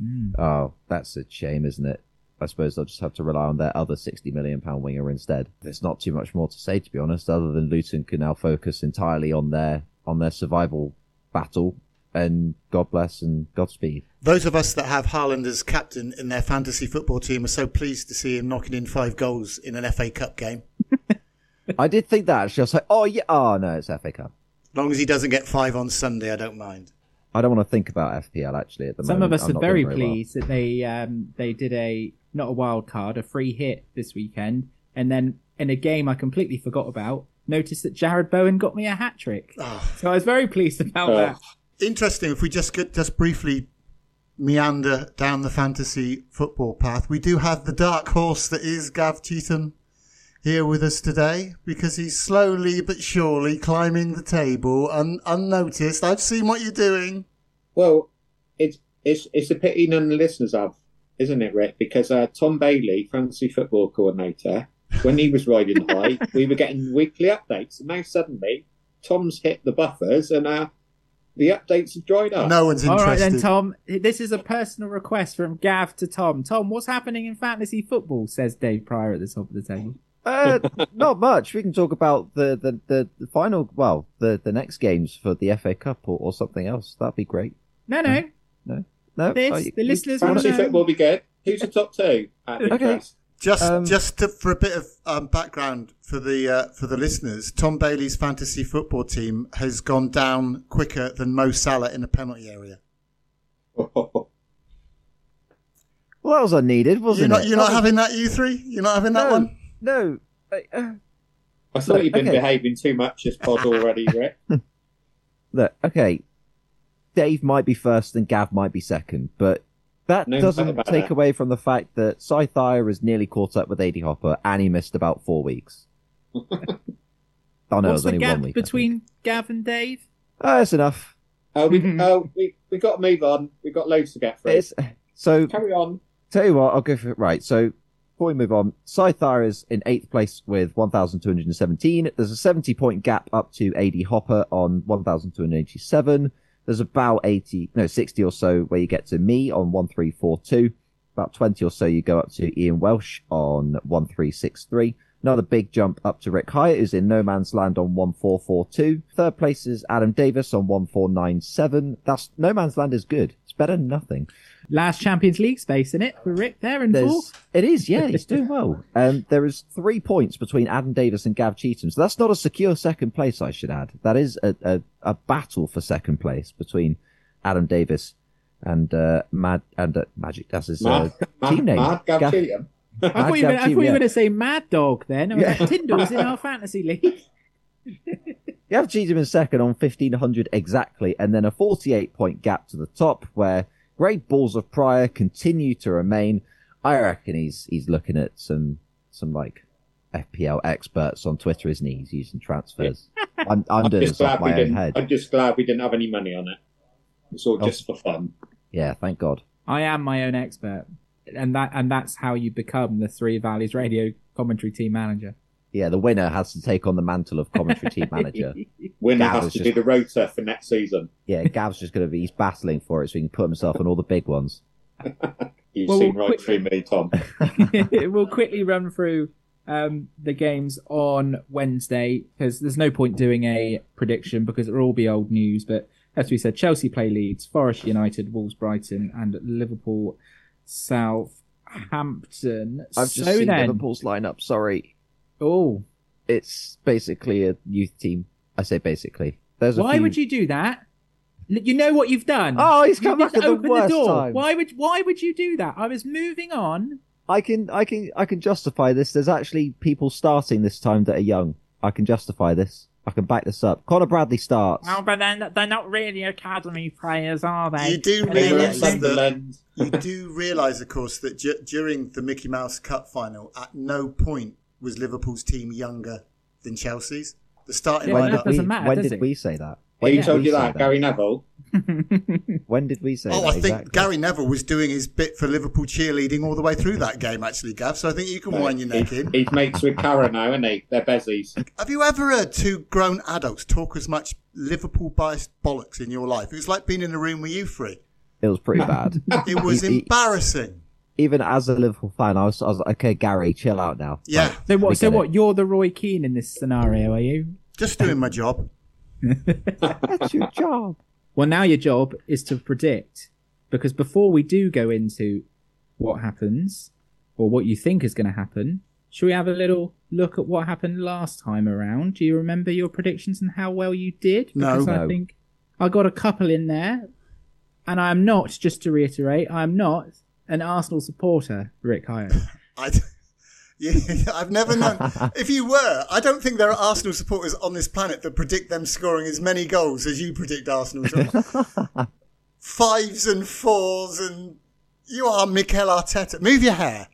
Mm. Oh, that's a shame, isn't it? I suppose they'll just have to rely on their other sixty million pound winger instead. There's not too much more to say, to be honest, other than Luton can now focus entirely on their on their survival battle. And God bless and Godspeed. Those of us that have Haaland as captain in their fantasy football team are so pleased to see him knocking in five goals in an FA Cup game. (laughs) I did think that actually. I was like, oh yeah, oh no, it's FA Cup. As long as he doesn't get five on Sunday, I don't mind. I don't want to think about FPL actually at the Some moment. Some of us I'm are not very doing well. pleased that they um, they did a not a wild card, a free hit this weekend, and then in a game I completely forgot about, noticed that Jarrod Bowen got me a hat trick. So I was very pleased about Oh. that. Interesting. If we just get just briefly meander down the fantasy football path, we do have the dark horse that is Gav Cheetham here with us today because he's slowly but surely climbing the table un- unnoticed. I've seen what you're doing. Well, it's it's it's a pity none of the listeners have, isn't it, Rick? Because uh, Tom Bailey, fantasy football coordinator, when he was riding high, we were getting weekly updates, and now suddenly Tom's hit the buffers, and uh, the updates have dried up. No one's interested. All right then, Tom. This is a personal request from Gav to Tom. Tom, what's happening in fantasy football? Says Dave Prior at the top of the table. Uh, not much. We can talk about the, the, the, the final, well, the, the next games for the FA Cup or, or something else. That'd be great. No, no. No, This- oh, you- the you- listeners wanna fantasy know. football will be good. Who's the top two? (laughs) Okay. Just, Um, just to, for a bit of um, background for the uh, for the listeners, Tom Bailey's fantasy football team has gone down quicker than Mo Salah in the penalty area. (laughs) Well, that was unneeded, wasn't You're not, it? you're not having that, you three. You're not having that no, one. No. Uh, uh, I thought you'd been Okay. behaving too much as pod already, (laughs) Rick. look, okay. Dave might be first and Gav might be second, but that No doesn't take that. away from the fact that Scythier is nearly caught up with AD Hopper and he missed about four weeks. oh no, it what's was the only gap one week. Between Gav and Dave? Oh, that's enough. Oh, we, oh, (laughs) we, we've got to move on. We've got loads to get through. It's, so Carry on. Tell you what, I'll go for it. Right. So before we move on, Scythar is in eighth place with 1,217. There's a 70 point gap up to AD Hopper on 1,287. There's about 80, no, 60 or so where you get to me on 1342. About 20 or so you go up to Ian Welsh on 1363. Another big jump up to Rick Hyett is in No Man's Land on 1442. Third place is Adam Davis on 1497. That's No Man's Land is good. It's better than nothing. Last Champions League space in it for Rick there in There's, fourth. it is, yeah, (laughs) he's doing well. Um, there is three points between Adam Davis and Gav Cheetham, so that's not a secure second place. I should add that is a a, a battle for second place between Adam Davis and uh, Mad and uh, Magic. That's his uh, Mad, team name. Mad Gav Gav- Cheetham. I thought you were, Gav I thought you were going to say Mad Dog then. I was Yeah. like, Tindall's in our (laughs) fantasy league. Gav Cheetham in second on 1500 exactly, and then a 48 point gap to the top where Great Balls of Prior continue to remain. I reckon he's he's looking at some some like FPL experts on Twitter, isn't he? He's using transfers. I'm, I'm I'm doing just this off glad we my own didn't. head. I'm just glad we didn't have any money on it. It's all Oh. just for fun. Yeah, thank God. I am my own expert, and that and that's how you become the Three Valleys Radio commentary team manager. Yeah, the winner has to take on the mantle of commentary team manager. (laughs) Winner Gav has to just- do the rotor for next season. Yeah, Gav's just going to be he's battling for it so he can put himself on all the big ones. (laughs) You've Well, seen we'll right quick- through me, Tom. (laughs) we'll quickly run through um, the games on Wednesday because there's no point doing a prediction because it'll all be old news. But as we said, Chelsea play Leeds, Forest United, Wolves, Brighton, and Liverpool, Southampton. I've just so seen then, Liverpool's lineup. Sorry, oh, it's basically a youth team. I say basically. There's why few... would you do that? You know what you've done. Oh, he's You come back just at the opened worst door. time. Why would Why would you do that? I was moving on. I can, I can, I can justify this. There's actually people starting this time that are young. I can justify this. I can back this up. Connor Bradley starts. Oh, but then they're not really academy players, are they? You do They were at realise that Sunderland. you do realise, of course, that du- during the Mickey Mouse Cup final, at no point was Liverpool's team younger than Chelsea's. The starting Yeah, when lineup. did doesn't matter, when does did it? we say that? Who When did told we you say that? Gary Neville. (laughs) When did we say Oh, that? I think exactly? Gary Neville was doing his bit for Liverpool cheerleading all the way through that game, actually, Gav. So I think you can wind your neck in. He's mates with Cara now, isn't he? They're bezies. Have you ever heard two grown adults talk as much Liverpool biased bollocks in your life? It was like being in a room with you three. It was pretty (laughs) bad. It was He- he- embarrassing. Even as a Liverpool fan, I was, I was like, okay, Gary, chill out now. Yeah, Like, So we what? So get it. what? You're the Roy Keane in this scenario, are you? just doing my job. (laughs) That's your job. Well, now your job is to predict, because before we do go into what happens or what you think is going to happen, should we have a little look at what happened last time around? Do you remember your predictions and how well you did? No. Because I No. think I got a couple in there, and I am not. Just to reiterate, I am not an Arsenal supporter, Rick Hyett. I, (laughs) yeah, (laughs) I've never known. (laughs) if you were, I don't think there are Arsenal supporters on this planet that predict them scoring as many goals as you predict Arsenal. Fives and fours, and you are Mikel Arteta. Move your hair.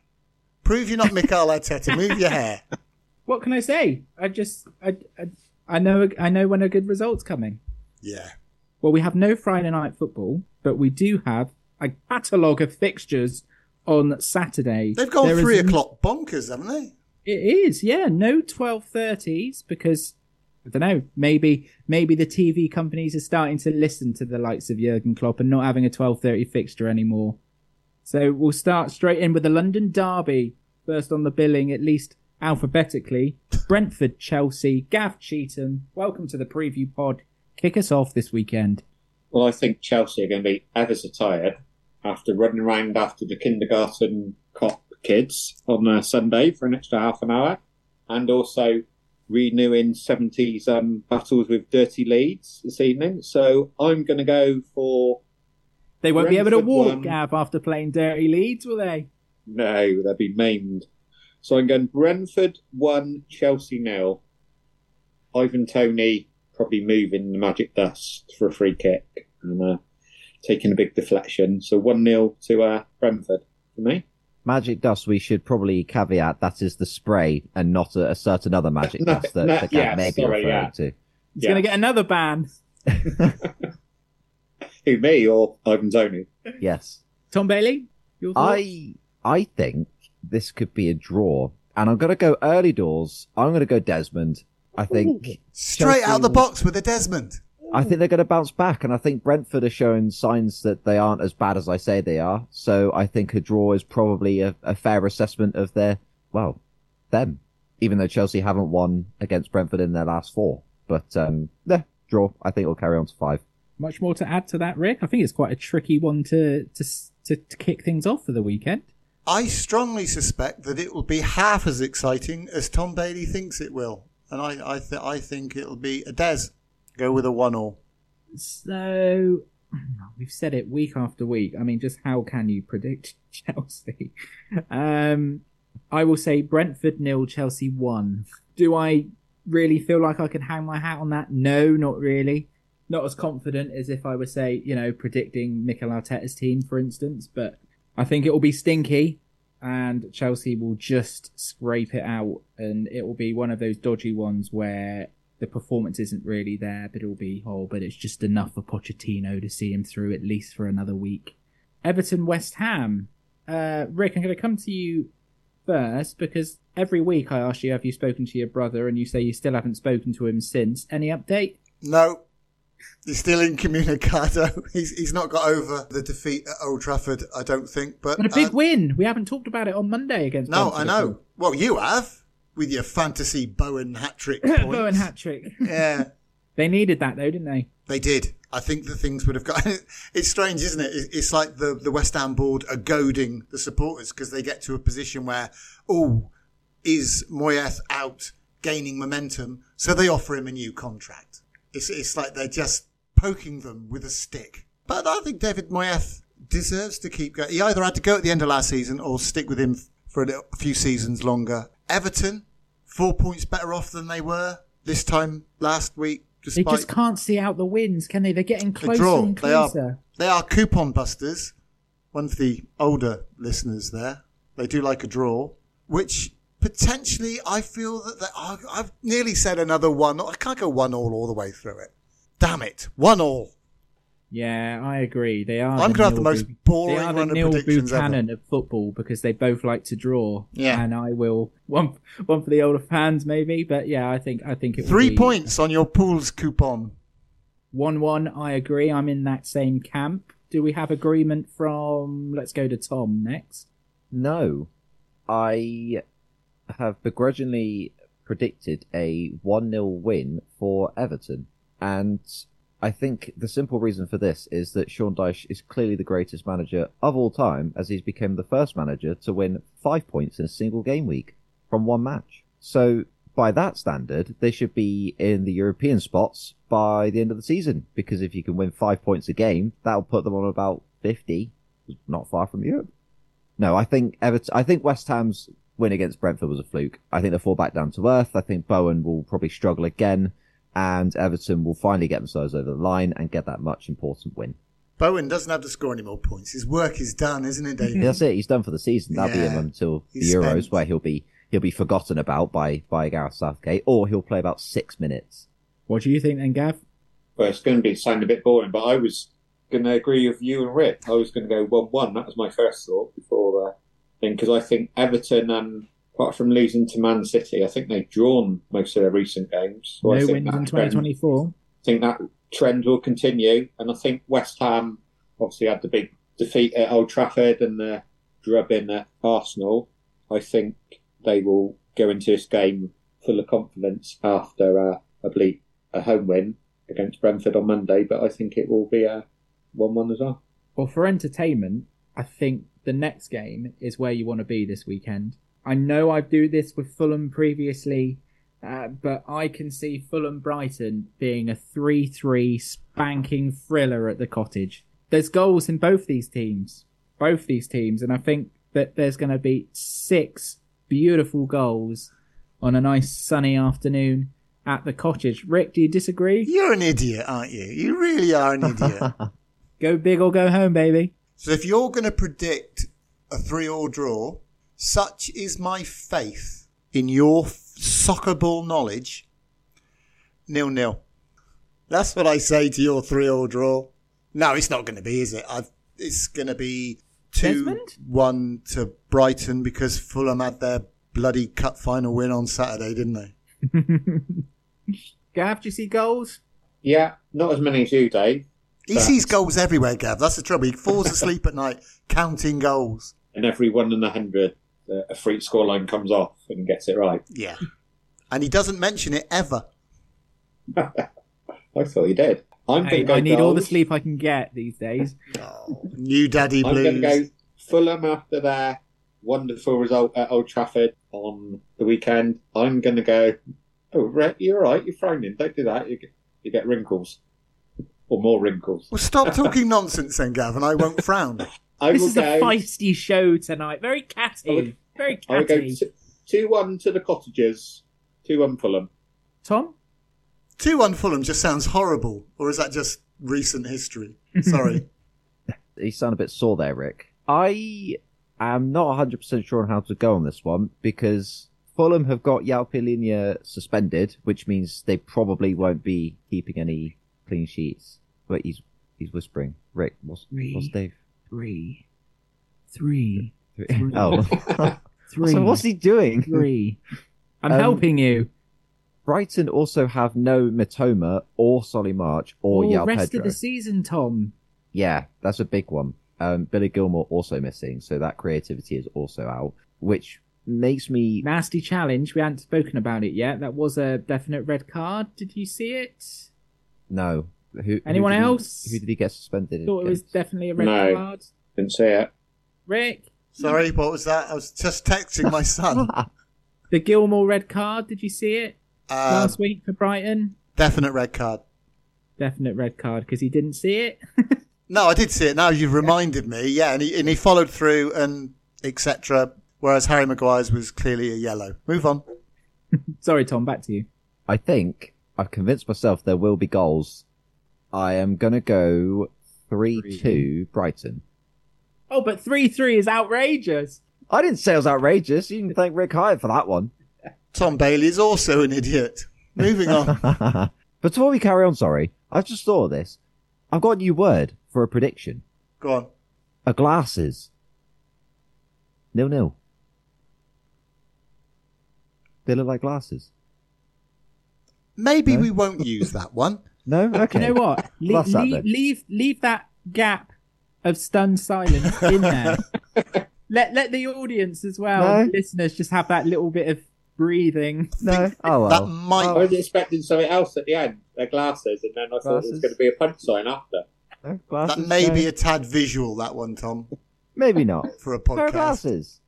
Prove you're not Mikel Arteta. Move your hair. what can I say? I just I, I I know I know when a good result's coming. Yeah. Well, we have no Friday night football, but we do have a catalogue of fixtures on Saturday. They've gone There is three n- o'clock bonkers, haven't they? It is, yeah. No twelve thirties because I don't know. Maybe maybe the TV companies are starting to listen to the likes of Jurgen Klopp and not having a twelve thirty fixture anymore. So we'll start straight in with the London Derby first on the billing, at least alphabetically. (laughs) Brentford, Chelsea, Gav Cheetham. Welcome to the preview pod. Kick us off this weekend. Well, I think Chelsea are going to be ever so tired after running around after the kindergarten cop kids on a Sunday for an extra half an hour, and also renewing 70s um, battles with dirty leads this evening. So I'm going to go for They won't be able to walk. Gav, after playing dirty leads, will they? no, they'll be maimed. So I'm going Brentford one, Chelsea nil. Ivan Toney probably moving the magic dust for a free kick and uh, taking a big deflection. So one 0 to uh, Brentford for me. Magic dust, we should probably caveat that is the spray and not a, a certain other magic (laughs) No, dust that, no, that Gav yeah, may be sorry, referring yeah. to. He's Yeah. going to get another ban. (laughs) Who, me or Ivan Toney? Yes. Tom Bailey, your? I I think this could be a draw, and I'm going to go early doors. I'm going to go Desmond. I think Straight Chelsea out the will- box with a Desmond. I think they're going to bounce back, and I think Brentford are showing signs that they aren't as bad as I say they are. So I think a draw is probably a, a fair assessment of their well, them. Even though Chelsea haven't won against Brentford in their last four, but um, yeah, draw. I think it'll carry on to five. Much more to add to that, Rick. I think it's quite a tricky one to to to, to kick things off for the weekend. I strongly suspect that it will be half as exciting as Tom Bailey thinks it will, and I I, th- I think it'll be a Des. Go with a one all. So (clears throat) we've said it week after week. I mean, just how can you predict (laughs) Chelsea? Um, I will say Brentford nil, Chelsea one. Do I really feel like I can hang my hat on that? No, not really. Not as confident as if I were say, you know, predicting Mikel Arteta's team, for instance. But I think it will be stinky, and Chelsea will just scrape it out, and it will be one of those dodgy ones where the performance isn't really there, but it'll be oh, but it's just enough for Pochettino to see him through at least for another week. Everton, West Ham. Uh, Rick, I'm going to come to you first because every week I ask you, have you spoken to your brother? And you say you still haven't spoken to him since. Any update? No, he's still incommunicado. (laughs) He's he's not got over the defeat at Old Trafford. I don't think, but, But a big uh, win. We haven't talked about it on Monday against. no, I know. Well, you have with your fantasy Bowen hat trick (clears throat) Bowen hat trick. Yeah. (laughs) They needed that though, didn't they? They did. I think the things would have got. (laughs) It's strange, isn't it? It- It's like the, the West Ham board are goading the supporters because they get to a position where, oh, is Moyes out gaining momentum? So they offer him a new contract. It's, it's like they're just poking them with a stick. But I think David Moyes deserves to keep going. He either had to go at the end of last season or stick with him for a, little, a few seasons longer. Everton, four points better off than they were this time last week. They just can't see out the wins, can they? They're getting closer draw. and They are closer. they are coupon busters. One for the older listeners there. They do like a draw, which potentially I feel that they, I've nearly said another one. I can't go one all all the way through it. Damn it, one all. Yeah, I agree. They are. I'm the gonna have the most Bu- boring They are the run of Neil predictions ever. Buchanan of football because they both like to draw. Yeah. and I will one one for the older fans maybe, but yeah, I think I think it will Three be points on your pool's coupon. one one. I agree. I'm in that same camp. Do we have agreement from? Let's go to Tom next. No, I have begrudgingly predicted a 1 0 win for Everton. And I think the simple reason for this is that Sean Dyche is clearly the greatest manager of all time, as he's become the first manager to win five points in a single game week from one match. So, by that standard, they should be in the European spots by the end of the season, because if you can win five points a game, that'll put them on about 50, not far from Europe. No, I think Everton, I think West Ham's win against Brentford was a fluke. I think they'll fall back down to earth. I think Bowen will probably struggle again, and Everton will finally get themselves over the line and get that much important win. Bowen doesn't have to score any more points. His work is done, isn't it, David? (laughs) That's it. He's done for the season. That'll be him until the He's Euros, spent- where he'll be he'll be forgotten about by by Gareth Southgate, or he'll play about six minutes. What do you think then, Gav? Well, it's going to be sound a bit boring, but I was going to agree with you and Rick. I was going to go one-one. That was my first thought before uh, thing because I think Everton, um, apart from losing to Man City, I think they've drawn most of their recent games. So I no think wins in trend- 2024. I think that trend will continue, and I think West Ham obviously had the big defeat at Old Trafford and the drubbing at Arsenal. I think they will go into this game full of confidence after, uh, I believe, a home win against Brentford on Monday. But I think it will be a one-one as well. Well, for entertainment, I think the next game is where you want to be this weekend. I know I do this with Fulham previously, uh, but I can see Fulham Brighton being a 3 3 spanking thriller at the cottage. There's goals in both these teams. Both these teams, and I think that there's going to be six beautiful goals on a nice sunny afternoon at the cottage. Rick, do you disagree? You're an idiot, aren't you? You really are an idiot. (laughs) Go big or go home, baby. so if you're going to predict a three-all draw, such is my faith in your f- soccer ball knowledge. Nil nil. That's what I say to your three-all draw. No, it's not going to be, is it? I've, it's going to be two Desmond? one to Brighton because Fulham had their bloody cup final win on Saturday, didn't they? (laughs) Gav, do you see goals? Yeah, not as many as you, Dave. He But- sees goals everywhere, Gav. That's the trouble. He falls asleep at night counting goals. And every one in a hundred, a freak scoreline comes off and gets it right. Yeah. And he doesn't mention it ever. (laughs) I thought he did. I'm Hey, going to go I need all the sleep I can get these days. (laughs) Oh, new daddy blues. I'm going to go Fulham after their wonderful result at Old Trafford on the weekend. I'm going to go. Oh, Rhett, you're all right. You're frowning. Don't do that. You get, you get wrinkles, or more wrinkles. Well, stop (laughs) talking nonsense then, Gavin. I won't frown. I This is go. a feisty show tonight. Very catty. I would- Very I will go catty. two one to the Cottagers, two one Fulham. Tom? 2 1 Fulham just sounds horrible. Or is that just recent history? Sorry. (laughs) You sound a bit sore there, Rick. I am not 100% sure on how to go on this one because Fulham have got Yalpilinia suspended, which means they probably won't be keeping any clean sheets. Wait, he's he's whispering. Rick, what's, what's Dave? Three. Three. (laughs) oh. (laughs) Three. so what's he doing? Three. I'm Um, helping you. Brighton also have no Mitoma or Solly March or Yao rest Pedro. of the season, Tom. Yeah, that's a big one. Um, Billy Gilmour also missing, so that creativity is also out, which makes me. Nasty challenge. We hadn't spoken about it yet. That was a definite red card. Did you see it? No. Who, who Anyone did else? who did he get suspended? Thought it was definitely a red No. card. Didn't see it. Rick, Sorry, what was that? I was just texting my son. (laughs) the Gilmour red card. Did you see it Uh, last week for Brighton? definite red card. Definite red card because he didn't see it. (laughs) No, I did see it. Now you've reminded me. Yeah, and he, and he followed through and etc. Whereas Harry Maguire's was clearly a yellow. Move on. (laughs) Sorry, Tom. Back to you. I think I've convinced myself there will be goals. I am going to go 3 2 Brighton. Oh, but three three is outrageous. I didn't say it was outrageous. You can thank Rick Hyett for that one. (laughs) Tom Bailey is also an idiot. Moving on. (laughs) but before we carry on, sorry, I've just thought of this. I've got a new word for a prediction. Go on. A glasses. Nil nil. They look like glasses. Maybe No? we won't use that one. (laughs) No? Okay. You know what? (laughs) Le- Plus that leave, leave leave that gap of stunned silence in there. (laughs) let let the audience as well, No. listeners, just have that little bit of breathing. No? (laughs) Oh, That well. might. I was expecting something else at the end. Their glasses, and then I thought it was going to be a punch sign after. No, That may no. be a tad visual. That one, Tom, Maybe not. for a Pair of podcast. glasses.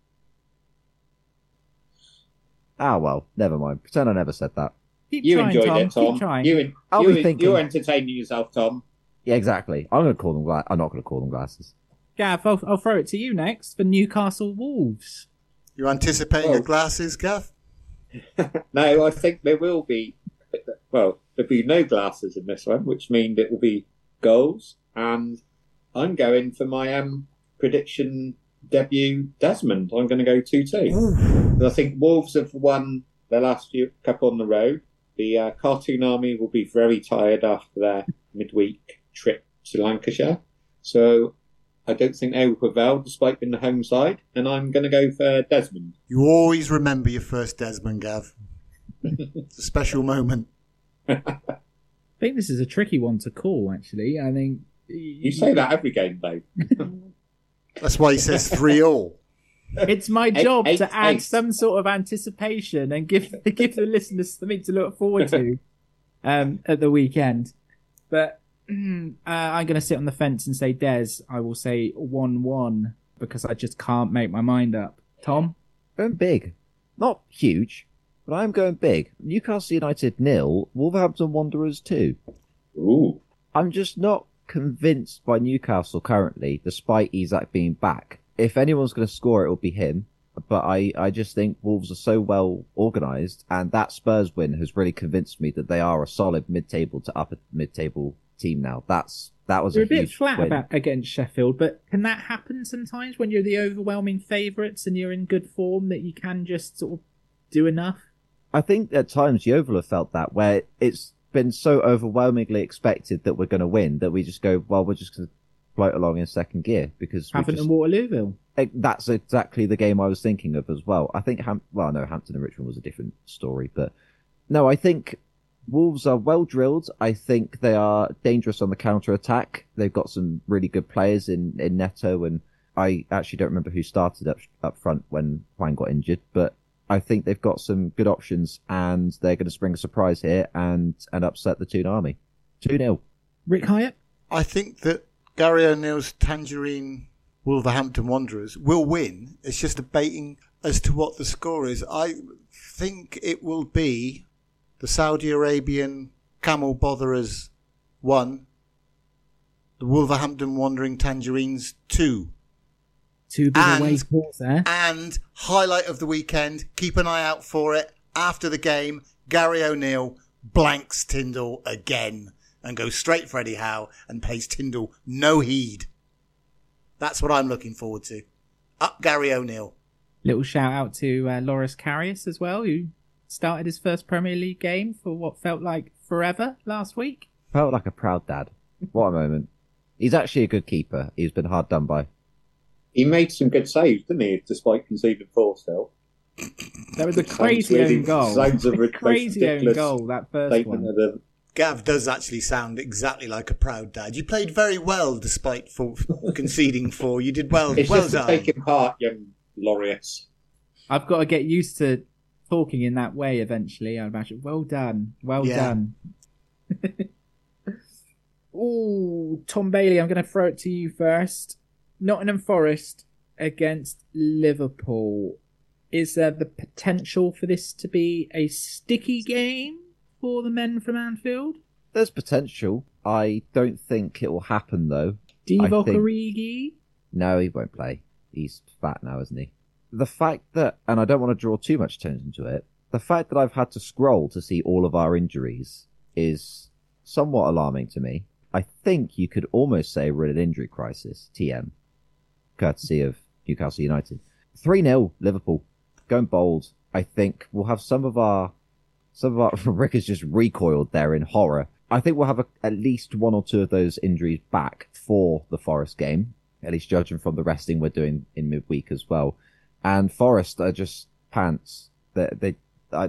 Ah, well, never mind. Pretend I never said that. Keep You trying, enjoyed Tom. it, Tom. Keep trying. You, en- I'll you, be thinking. You're entertaining yourself, Tom. Yeah, exactly. I'm going to call them gla- I'm not going to call them glasses. Gav, I'll, I'll throw it to you next for Newcastle Wolves. You're anticipating your glasses, Gav? (laughs) No, I think there will be. Well, there'll be no glasses in this one, which means it will be goals. And I'm going for my um, prediction debut, Desmond. I'm going to go two-two. I think Wolves have won their last few couple on the road. The uh, Cartoon Army will be very tired after their midweek trip to Lancashire. So I don't think they will prevail despite being the home side. And I'm going to go for Desmond. You always remember your first Desmond, Gav. it's a special moment. I think this is a tricky one to call, actually. I think. You say that every game, though. That's why he says three all. It's my job eight- to add eight. some sort of anticipation and give (laughs) give the listeners something to look forward to (laughs) um, at the weekend. But mm, uh, I'm going to sit on the fence and say Des. I will say one-one because I just can't make my mind up. Tom, Going big. Not huge, but I'm going big. Newcastle United nil, Wolverhampton Wanderers two. Ooh. I'm just not convinced by Newcastle currently, despite Isak being back. If anyone's going to score, it will be him. But I, I just think Wolves are so well organised, and that Spurs win has really convinced me that they are a solid mid-table to upper mid-table team now. That's that was you're a, a bit flat win. about against Sheffield, but can that happen sometimes when you're the overwhelming favourites and you're in good form that you can just sort of do enough? I think at times Yeovil have felt that where it's been so overwhelmingly expected that we're going to win that we just go, well, we're just going to float along in second gear because we Hampton just, and Waterlooville. That's exactly the game I was thinking of as well. I think, Ham- well, no, Hampton and Richmond was a different story, but no, I think Wolves are well drilled. I think they are dangerous on the counter attack. They've got some really good players in, in Neto, and I actually don't remember who started up up front when Hwang got injured, but I think they've got some good options, and they're going to spring a surprise here and and upset the Toon Army. Two 0 Rick Hyett. I think that Gary O'Neill's Tangerine Wolverhampton Wanderers will win. It's just debating as to what the score is. I think it will be the Saudi Arabian Camel Botherers 1, the Wolverhampton Wandering Tangerines 2. Two big And- away scores there. And highlight of the weekend, keep an eye out for it. After the game, Gary O'Neill blanks Tindall again and goes straight for Eddie Howe and pays Tindall no heed. That's what I'm looking forward to. Up Gary O'Neill. Little shout out to uh, Loris Karius as well, who started his first Premier League game for what felt like forever last week. Felt like a proud dad. What a moment. He's actually a good keeper. He's been hard done by. He made some good saves, didn't he? Despite conceding four still. That was a (laughs) crazy own goal. sounds a (laughs) crazy own ridiculous goal, that first Statement one. Of the Gav does actually sound exactly like a proud dad. You played very well despite for (laughs) conceding four. You did well. It's well just done. take him part, young Laureates. I've got to get used to talking in that way eventually, I imagine. Well done. Well Yeah. done. (laughs) Ooh, Tom Bailey, I'm going to throw it to you first. Nottingham Forest against Liverpool. Is there the potential for this to be a sticky game for the men from Anfield? There's potential. I don't think it will happen though. Divock think- Origi? No, he won't play. He's fat now, isn't he? The fact that, and I don't want to draw too much attention to it, the fact that I've had to scroll to see all of our injuries is somewhat alarming to me. I think you could almost say we're in an injury crisis, TM, courtesy of Newcastle United. 3 0 Liverpool. Going bold. I think we'll have some of our, some of our, (laughs) Rick has just recoiled there in horror. I think we'll have a, at least one or two of those injuries back for the Forest game at least judging from the resting we're doing in midweek as well. And Forest are just pants. They, they,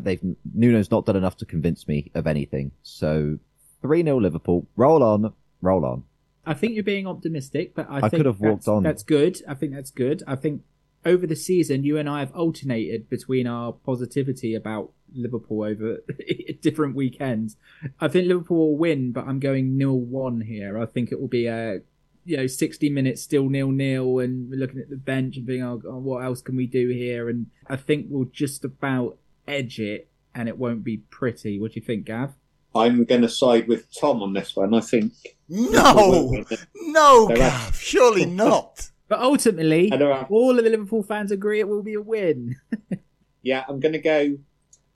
they've Nuno's not done enough to convince me of anything. So three 0 Liverpool. Roll on, roll on. I think you're being optimistic, but I, I think could have walked that's, on. That's good. I think that's good. I think over the season, you and I have alternated between our positivity about Liverpool over (laughs) different weekends. I think Liverpool will win, but I'm going nil one here. I think it will be a you know 60 minutes still nil nil, and we're looking at the bench and being, oh, God, what else can we do here? And I think we'll just about edge it, and it won't be pretty. What do you think, Gav? I'm going to side with Tom on this one. I think No, no, Gav, surely (laughs) not. But ultimately, all of the Liverpool fans agree it will be a win. (laughs) Yeah, I'm going to go.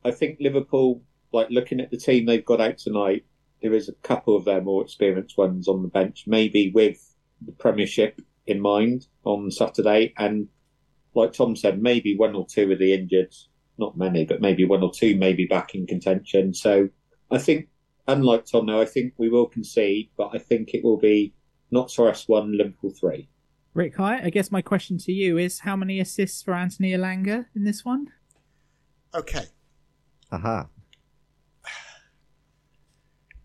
I think Liverpool, like looking at the team they've got out tonight, there is a couple of their more experienced ones on the bench, maybe with the Premiership in mind on Saturday. And like Tom said, maybe one or two of the injured, not many, but maybe one or two maybe back in contention. So I think, unlike Tom, now I think we will concede, but I think it will be not Forest one, Liverpool three. Rick Hyett, I guess my question to you is how many assists for Anthony Elanga in this one? Okay. Aha.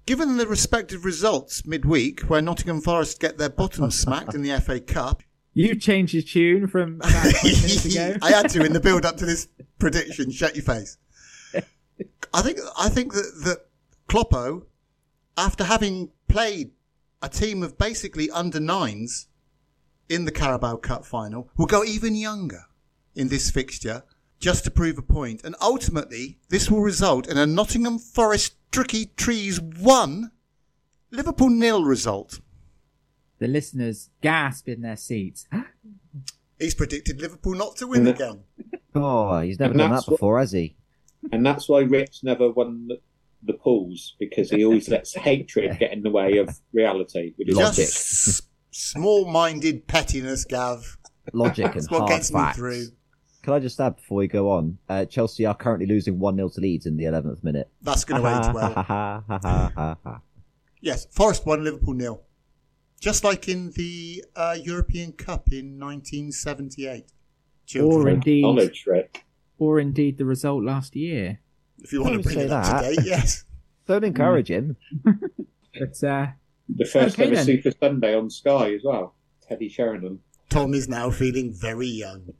Given the respective results midweek, where Nottingham Forest get their bottoms (laughs) smacked in the FA Cup, You changed your tune from about (laughs) 20 minutes ago. I had to in the build up to this prediction. Shut your face. I think I think that that Kloppo, after having played a team of basically under nines in the Carabao Cup final, will go even younger in this fixture just to prove a point. And ultimately, this will result in a Nottingham Forest Tricky Trees one, Liverpool nil result. The listeners gasp in their seats. (gasps) He's predicted Liverpool not to win again. Oh, he's never And done that's that what- before, has he? And that's why Rich never won the, the pools because he always lets (laughs) hatred get in the way of reality. With his Logic. logic. Just small-minded pettiness, Gav. Logic and That's what hard gets me facts. through. Can I just add before we go on? Uh, Chelsea are currently losing 1 0 to Leeds in the 11th minute. That's going to age well. (laughs) Yes, Forest 1, Liverpool nil. Just like in the uh, European Cup in 1978. Or indeed, Knowledge, Rick. or indeed the result last year. if you want to Don't bring say it up that. to date, yes. (laughs) Don't encourage him. (laughs) But uh, The first Okay, ever then. Super Sunday on Sky as well. Teddy Sheringham. Tom is now feeling very young.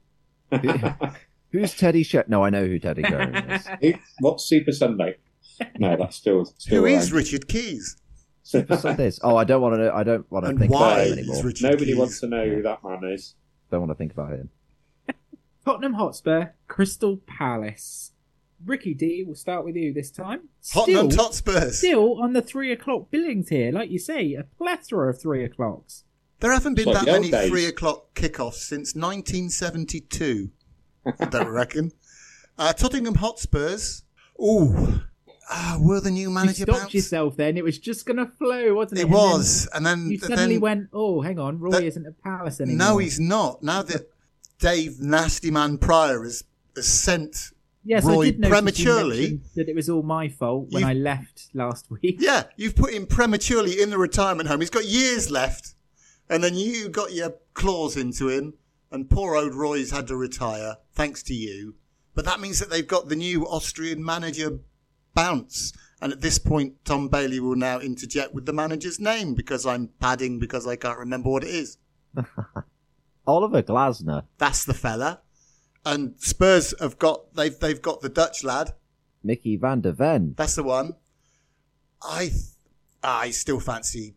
(laughs) Who's Teddy Sher? No, I know who Teddy Sheringham is. (laughs) Who, what's Super Sunday? No, that's still still Who is around. Richard Keys? Super Sundays. Oh, I don't want to know. I don't want to And think why about him anymore. Richard Nobody Keys? wants to know who that man is. Don't want to think about him. (laughs) Tottenham Hotspur, Crystal Palace. Ricky D, we'll start with you this time. Tottenham Still, Hotspurs. still on the three o'clock billings here. Like you say, a plethora of three o'clocks. There haven't been like that many days. three o'clock kickoffs since 1972. I don't reckon. (laughs) Uh, Tottenham Hotspurs. Ooh. Ah, were the new manager? You stopped bounce? yourself then. It was just going to flow, wasn't it? It And then was. And then, You then suddenly went, oh, hang on, Roy That- isn't at Palace anymore. no, he's not. Now that Dave Nasty Man Prior has, has sent. Yes, Roy I did notice prematurely. That it was all my fault when I left last (laughs) week. Yeah, you've put him prematurely in the retirement home. He's got years left. And then you got your claws into him. And poor old Roy's had to retire, thanks to you. But that means that they've got the new Austrian manager bounce. And at this point, Tom Bailey will now interject with the manager's name because I'm padding because I can't remember what it is. (laughs) Oliver Glasner, That's the fella. And Spurs have got they've they've got the Dutch lad. Mickey van de Ven. That's the one. I I still fancy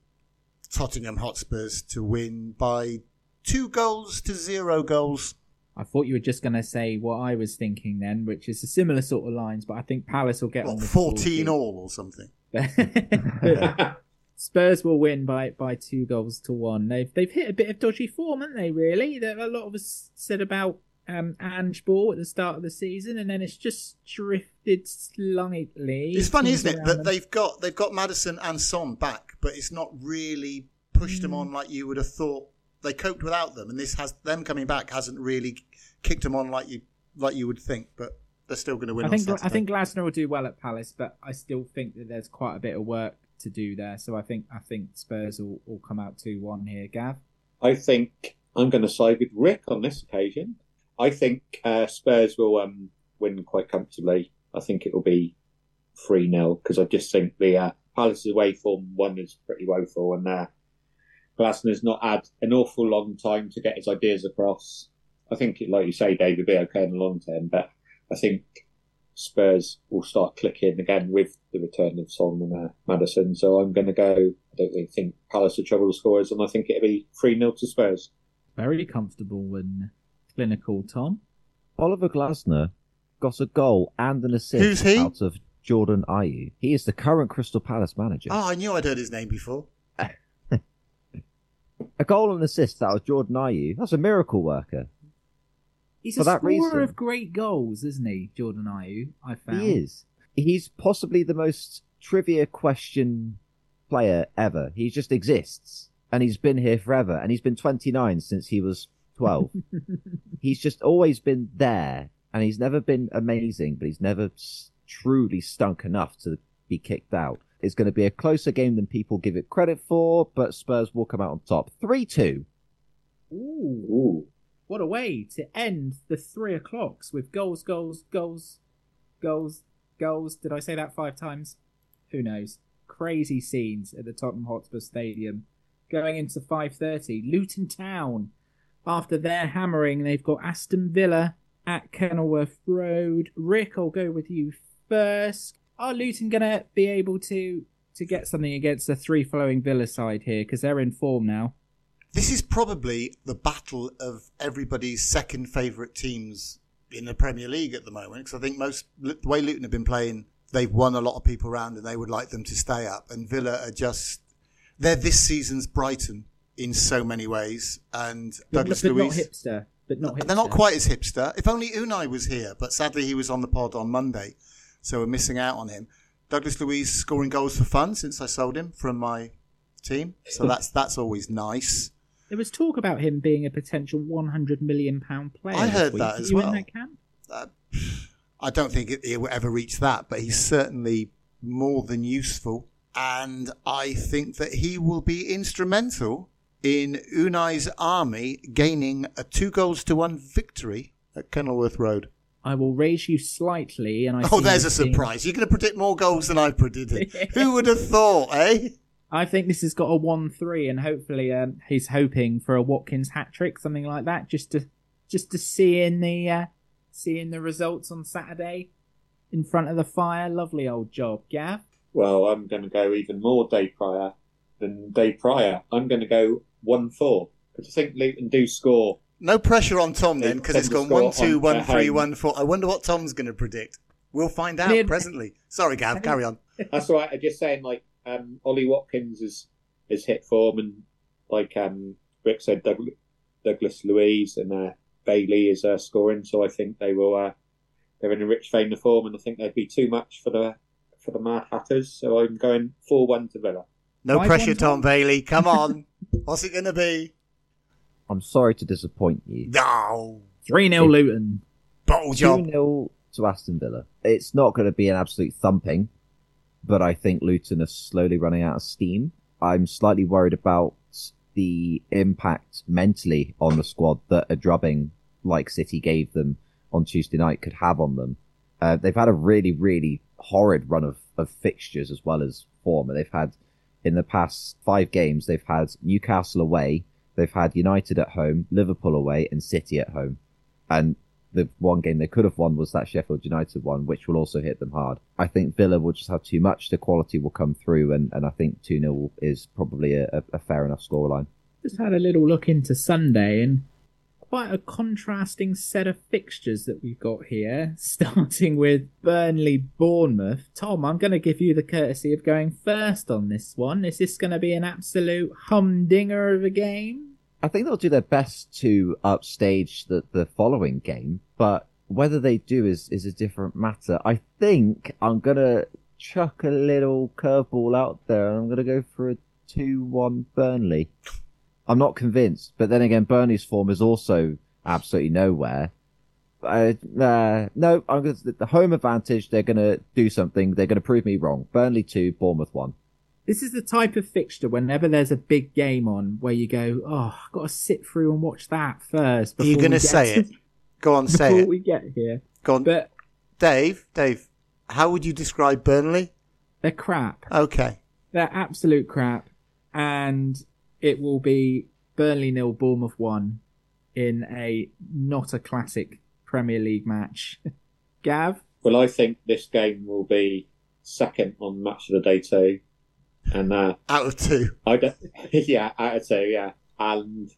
Tottenham Hotspurs to win by two goals to zero goals. I thought you were just going to say what I was thinking then, which is a similar sort of lines, but I think Palace will get on What, with 14 all or something. (laughs) Spurs will win by by two goals to one. They've they've hit a bit of dodgy form, haven't they? Really, there a lot of us said about um, Ange Ball at the start of the season, and then it's just drifted slightly. It's funny, isn't it, that they've got they've got Maddison and Son back, but it's not really pushed Mm. them on like you would have thought. They coped without them, and this has them coming back hasn't really kicked them on like you like you would think. But they're still going to win. I think Saturday. I think Glasner will do well at Palace, but I still think that there's quite a bit of work to do there. So I think I think Spurs will, will come out two one here. Gav, I think I'm going to side with Rick on this occasion. I think uh, Spurs will um, win quite comfortably. I think it will be 3 0 because I just think the uh, Palace's away form one is pretty woeful and uh, Glasner's not had an awful long time to get his ideas across. I think, like you say, Dave, be okay in the long term, but I think Spurs will start clicking again with the return of Son and uh, Maddison. So I'm going to go. I don't really think Palace will trouble the scorers, and I think it'll be 3 0 to Spurs. very comfortable and clinical. Tom, Oliver Glasner got a goal and an assist Who's he? out of Jordan Ayew. He is the current Crystal Palace manager. Oh, I knew I'd heard his name before. (laughs) A goal and assist out of Jordan Ayew. That's a miracle worker. he's For a that scorer reason. of great goals, isn't he, Jordan Ayew? I found He is. He's possibly the most trivia question player ever. He just exists. And he's been here forever. And he's been 29 since he was 12. (laughs) he's just always been there. And he's never been amazing, but he's never truly stunk enough to be kicked out. It's going to be a closer game than people give it credit for, but Spurs will come out on top. 3 2. Ooh, Ooh. what a way to end the three o'clocks with goals, goals, goals, goals, goals. Did I say that five times? Who knows? Crazy scenes at the Tottenham Hotspur Stadium. Going into 5.30, Luton Town. After their hammering, they've got Aston Villa at Kenilworth Road. Rick, I'll go with you first. Are Luton going to be able to to get something against the three flowing Villa side here? Because they're in form now. This is probably the battle of everybody's second favourite teams in the Premier League at the moment. Because I think most the way Luton have been playing, they've won a lot of people around, and they would like them to stay up. And Villa are just they're this season's Brighton in so many ways. And But, Douglas but not Luiz, hipster. But not hipster. they're not quite as hipster. If only Unai was here, but sadly he was on the pod on Monday, so we're missing out on him. Douglas Luiz scoring goals for fun since I sold him from my team, so that's that's always nice. There was talk about him being a potential 100 million pound player. I heard that Are as you well. In that camp? Uh, I don't think it, it will ever reach that, but he's certainly more than useful. And I think that he will be instrumental in Unai's army gaining a two goals to one victory at Kenilworth Road. I will raise you slightly, and I. Oh, there's a being- surprise. You're going to predict more goals than I predicted. Who would have thought, eh? I think this has got a one-three, and hopefully, um, he's hoping for a Watkins hat trick, something like that, just to just to see in the uh, seeing the results on Saturday in front of the fire. Lovely old job, Gav. Well, I'm going to go even more day prior than day prior. I'm going to go 1 4. Because I think Luton do score. No pressure on Tom then, because it's tend gone to 1 score 2, on one three home. 1 4. I wonder what Tom's going to predict. We'll find out Near- presently. Sorry, Gav, carry on. (laughs) That's all right. I'm just saying, like, um, Ollie Watkins is, is hit form, and like um, Rick said, Doug, Douglas Luiz and uh, Bailey is uh, scoring. So I think they will. Uh, they're in a rich vein of form, and I think they'd be too much for the for the Mad Hatters. So I'm going four one to Villa. No Five, pressure, Tom Tom. Bailey. Come on. (laughs) What's it going to be? I'm sorry to disappoint you. No. Three 0 Luton. Bottle 2 job. 0 to Aston Villa. It's not going to be an absolute thumping, but I think Luton are slowly running out of steam. I'm slightly worried about the impact mentally on the squad that a drubbing like City gave them on Tuesday night could have on them. Uh, they've had a really, really horrid run of, of fixtures as well as form. And they've had, in the past five games, they've had Newcastle away, they've had United at home, Liverpool away, and City at home. And the one game they could have won was that Sheffield United one, which will also hit them hard. I think Villa will just have too much. The quality will come through, and, and I think 2 0 is probably a, a, a fair enough scoreline. Just had a little look into Sunday and quite a contrasting set of fixtures that we've got here, (laughs) starting with Burnley Bournemouth. Tom, I'm going to give you the courtesy of going first on this one. Is this going to be an absolute humdinger of a game? I think they'll do their best to upstage the, the following game, but whether they do is, is a different matter. I think I'm going to chuck a little curveball out there and I'm going to go for a 2 1 Burnley. I'm not convinced, but then again, Burnley's form is also absolutely nowhere. Uh, uh, no, I'm going to, the home advantage, they're going to do something. They're going to prove me wrong. Burnley 2, Bournemouth 1. This is the type of fixture whenever there's a big game on where you go, oh, I've got to sit through and watch that first. Are you going to say it? Go on, (laughs) say Before it. we get here. Go on. But Dave, Dave, how would you describe Burnley? they're crap. Okay. They're absolute crap, and it will be Burnley nil, Bournemouth one, in a not a classic Premier League match. (laughs) Gav, Well, I think this game will be second on match of the day too, and uh, Out of two. I don't. (laughs) Yeah, out of two. Yeah, and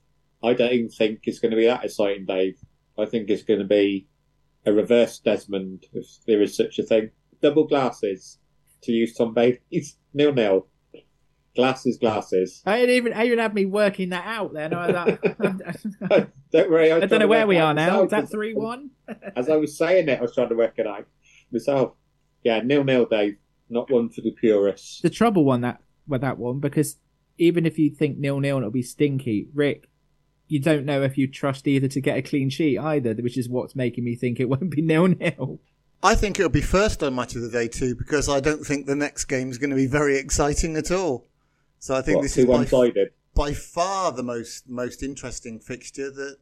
I don't even think it's going to be that exciting, Dave. I think it's going to be a reverse Desmond, if there is such a thing. Double glasses, to use Tom Bailey's (laughs) nil nil. Glasses, glasses. I didn't even I even had me working that out. Then I, I, (laughs) (laughs) Don't worry. I don't know where we are now. Is that three one? As I was saying it, I was trying to work it out myself. Yeah, nil nil, Dave. Not one for the purists. The trouble one that with that one because even if you think nil nil it'll be stinky, Rick, you don't know if you trust either to get a clean sheet either, which is what's making me think it won't be nil nil. I think it'll be first on match of the day too, because I don't think the next game is going to be very exciting at all. So I think What, this is by, by far the most most interesting fixture that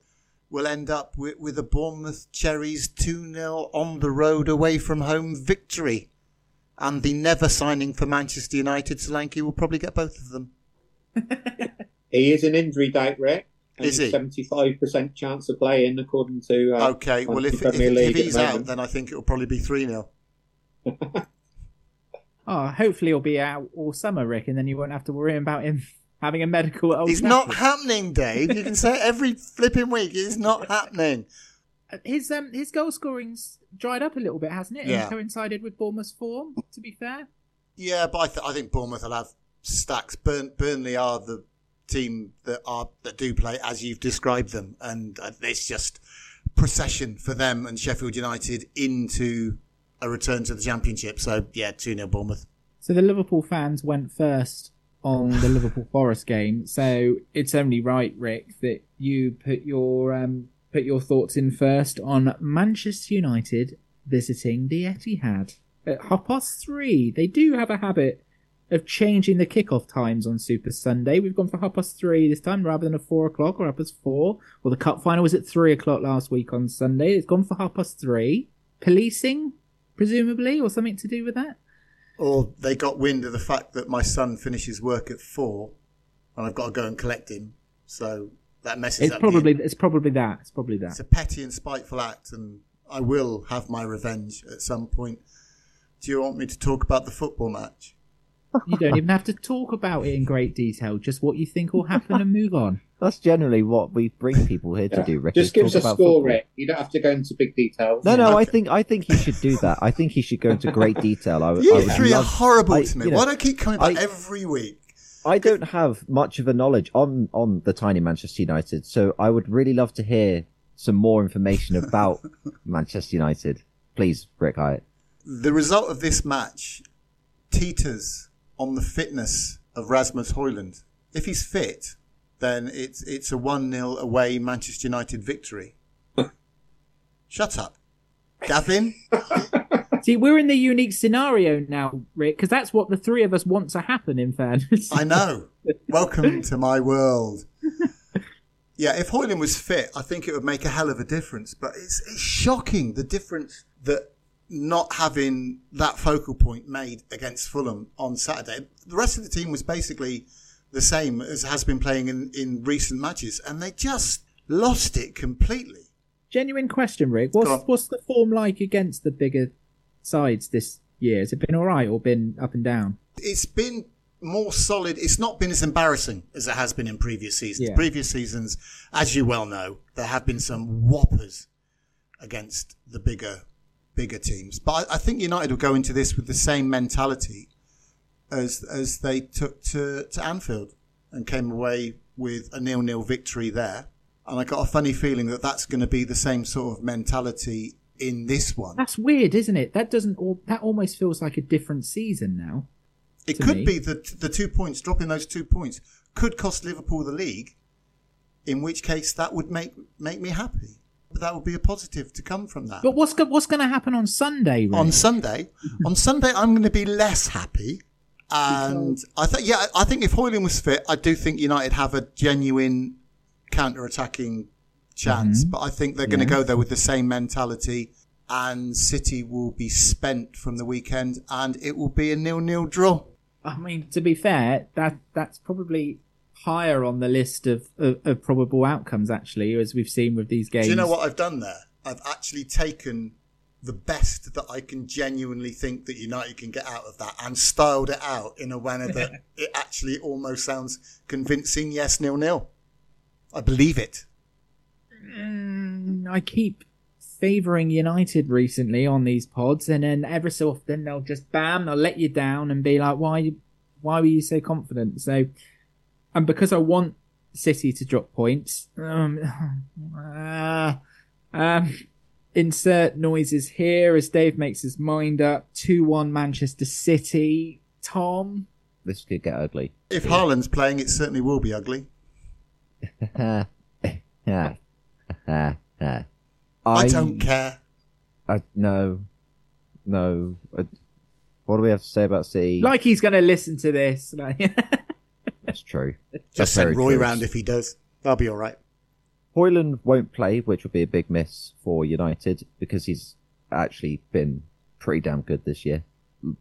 will end up with, with a Bournemouth Cherries 2 0 on the road away from home victory. And the never signing for Manchester United, Solanke will probably get both of them. (laughs) He is an injury doubt, Rick. And Is he? Seventy-five percent chance of playing, according to. Uh, Okay, well, if, if, if he's out, then I think it will probably be 3 0. (laughs) Oh, hopefully he'll be out all summer, Rick, and then you won't have to worry about him (laughs) having a medical. at Old It's not happening, Dave. You can say it every flipping week. It's not happening. (laughs) his um his goal scoring's dried up a little bit, hasn't it? Yeah. And coincided with Bournemouth's form. To be fair, Yeah, but I, th- I think Bournemouth will have stacks. Burn- Burnley are the team that are that do play as you've described them, and uh, it's just procession for them and Sheffield United into a return to the Championship. So yeah, two 0 Bournemouth. so the Liverpool fans went first on the Liverpool (laughs) Forest game. So it's only right, Rick, that you put your um, put your thoughts in first on Manchester United visiting the Etihad at half past three. They do have a habit of changing the kickoff times on Super Sunday. We've gone for half past three this time rather than a four o'clock or half past four. Well, the cup final was at three o'clock last week on Sunday. It's gone for half past three. Policing, presumably, or something to do with that. Or they got wind of the fact that my son finishes work at four, and I've got to go and collect him. So that messes It's up. probably it's probably that. It's probably that. it's a petty and spiteful act, and I will have my revenge at some point. Do you want me to talk about the football match? You don't even have to talk about it in great detail. Just what you think will happen and move on. (laughs) That's generally what we bring people here to do. Rick, Just is give us a score, football. Rick. You don't have to go into big details. No, no, I think I think he should do that. I think he should go into great detail. I, You I would three are horrible I- to me. you know, Why do I keep coming back I- every week? I don't have much of a knowledge on on the tiny Manchester United, so I would really love to hear some more information about (laughs) Manchester United. Please, Rick Hyett. The result of this match teeters on the fitness of Rasmus Højlund. If he's fit, then it's it's a one 0 away Manchester United victory. (laughs) Shut up, Gavin. (laughs) See, we're in the unique scenario now, Rick, because that's what the three of us want to happen. In fairness, I know. Welcome to my world. (laughs) Yeah, if Højlund was fit, I think it would make a hell of a difference. But it's, it's shocking the difference that not having that focal point made against Fulham on Saturday. The rest of the team was basically the same as has been playing in, in recent matches, and they just lost it completely. genuine question, Rick. What's what's the form like against the bigger sides this year? Has it been all right or been up and down? It's been more solid. It's not been as embarrassing as it has been in previous seasons. Yeah. Previous seasons, as you well know, there have been some whoppers against the bigger, bigger teams. But I, I think United will go into this with the same mentality as as they took to, to Anfield and came away with a nil-nil victory there. And I got a funny feeling that that's going to be the same sort of mentality in this one. That's weird, isn't it? That doesn't. That almost feels like a different season now. It could me. be that the two points, dropping those two points, could cost Liverpool the league. In which case, that would make make me happy. But that would be a positive to come from that. But what's go- what's going to happen on Sunday? On Sunday, on Sunday, I'm going to be less happy. And I think, yeah, I think if Højlund was fit, I do think United have a genuine counter-attacking chance. Mm-hmm. But I think they're going to go there with the same mentality, and City will be spent from the weekend, and it will be a nil-nil draw. I mean, to be fair, that that's probably higher on the list of, of, of probable outcomes. Actually, as we've seen with these games. Do you know what I've done there? I've actually taken the best that I can genuinely think that United can get out of that and styled it out in a manner that (laughs) it actually almost sounds convincing. Yes, nil nil. I believe it. Mm, I keep favouring United recently on these pods, and then every so often they'll just bam, they'll let you down and be like, "Why, why were you so confident?" So, and because I want City to drop points, um, ah, (sighs) um, insert noises here as Dave makes his mind up. Two-one Manchester City. Tom, This could get ugly. If Haaland's playing, it certainly will be ugly. yeah. (laughs) I, I, don't care. I, no, no. I, what do we have to say about City? like he's going to listen to this. Like, (laughs) That's true. Just That's send Roy true. round if he does. That'll be all right. Højlund won't play, which will be a big miss for United because he's actually been pretty damn good this year.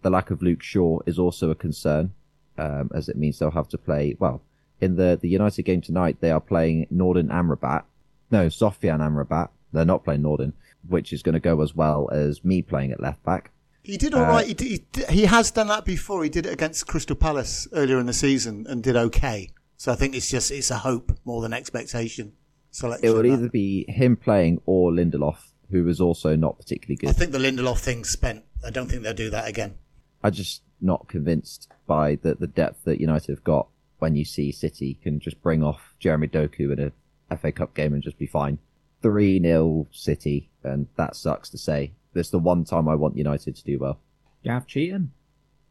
The lack of Luke Shaw is also a concern, um, as it means they'll have to play. Well, in the the United game tonight, they are playing Nordin Amrabat. No, Sofyan Amrabat. They're not playing Nordin, which is going to go as well as me playing at left back. He did all Uh, right. He, did, he, did- he has done that before. He did it against Crystal Palace earlier in the season and did okay. So I think it's just it's a hope more than expectation. Selection. It would either be him playing or Lindelof, who was also not particularly good. I think the Lindelof thing spent. I don't think they'll do that again. I'm just not convinced by the, the depth that United have got when you see City can just bring off Jeremy Doku in a FA Cup game and just be fine. 3 0 City, and that sucks to say. This the one time I want United to do well. Gav Cheetham.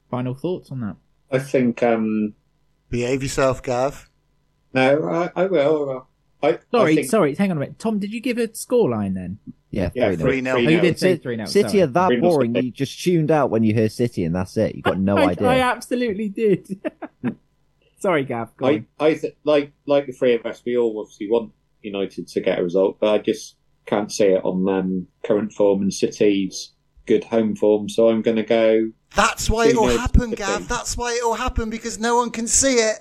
Final thoughts on that? I think um, Behave yourself, Gav. No, I, I will. I, I Sorry, think, sorry, hang on a minute. Tom, did you give a scoreline then? Yeah, Yeah, 3 three nil. Oh, you nil. did say City, 3 0. City are that Three boring. City. You just tuned out when you hear City, and that's it. You got no (laughs) I, idea. I absolutely did. (laughs) sorry, Gav. Go I, on. I th- like like the three of us. We all obviously want United to get a result, but I just can't see it on um, current form and City's good home form. So I'm going to go. That's why it'll happen, to Gav. City. That's why it'll happen because no one can see it.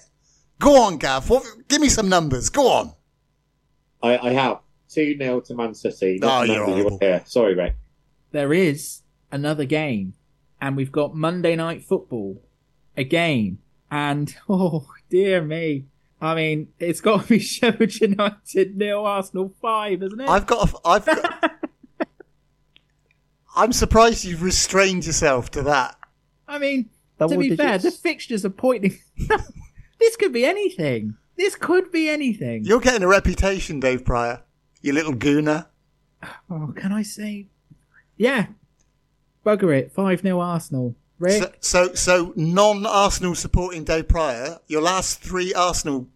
Go on, Gav. What, give me some numbers. Go on. I, I have two 0 to Man City. Oh, Not you're number you horrible. want to hear. Sorry, Rick. There is another game, and we've got Monday Night Football again. And, (laughs) oh, dear me. I mean, it's got to be (laughs) Sheffield United nil, Arsenal 5, isn't it? I've got. A, I've. Got, (laughs) I'm surprised you've restrained yourself to that. I mean, Double to be fair, the fixtures are pointing. (laughs) this could be anything. This could be anything. You're getting a reputation, Dave Prior. You little gooner. Oh, can I say? Yeah. Bugger it. 5 0 Arsenal. Rick? So, so, so non-Arsenal supporting Dave Prior, your last three Arsenal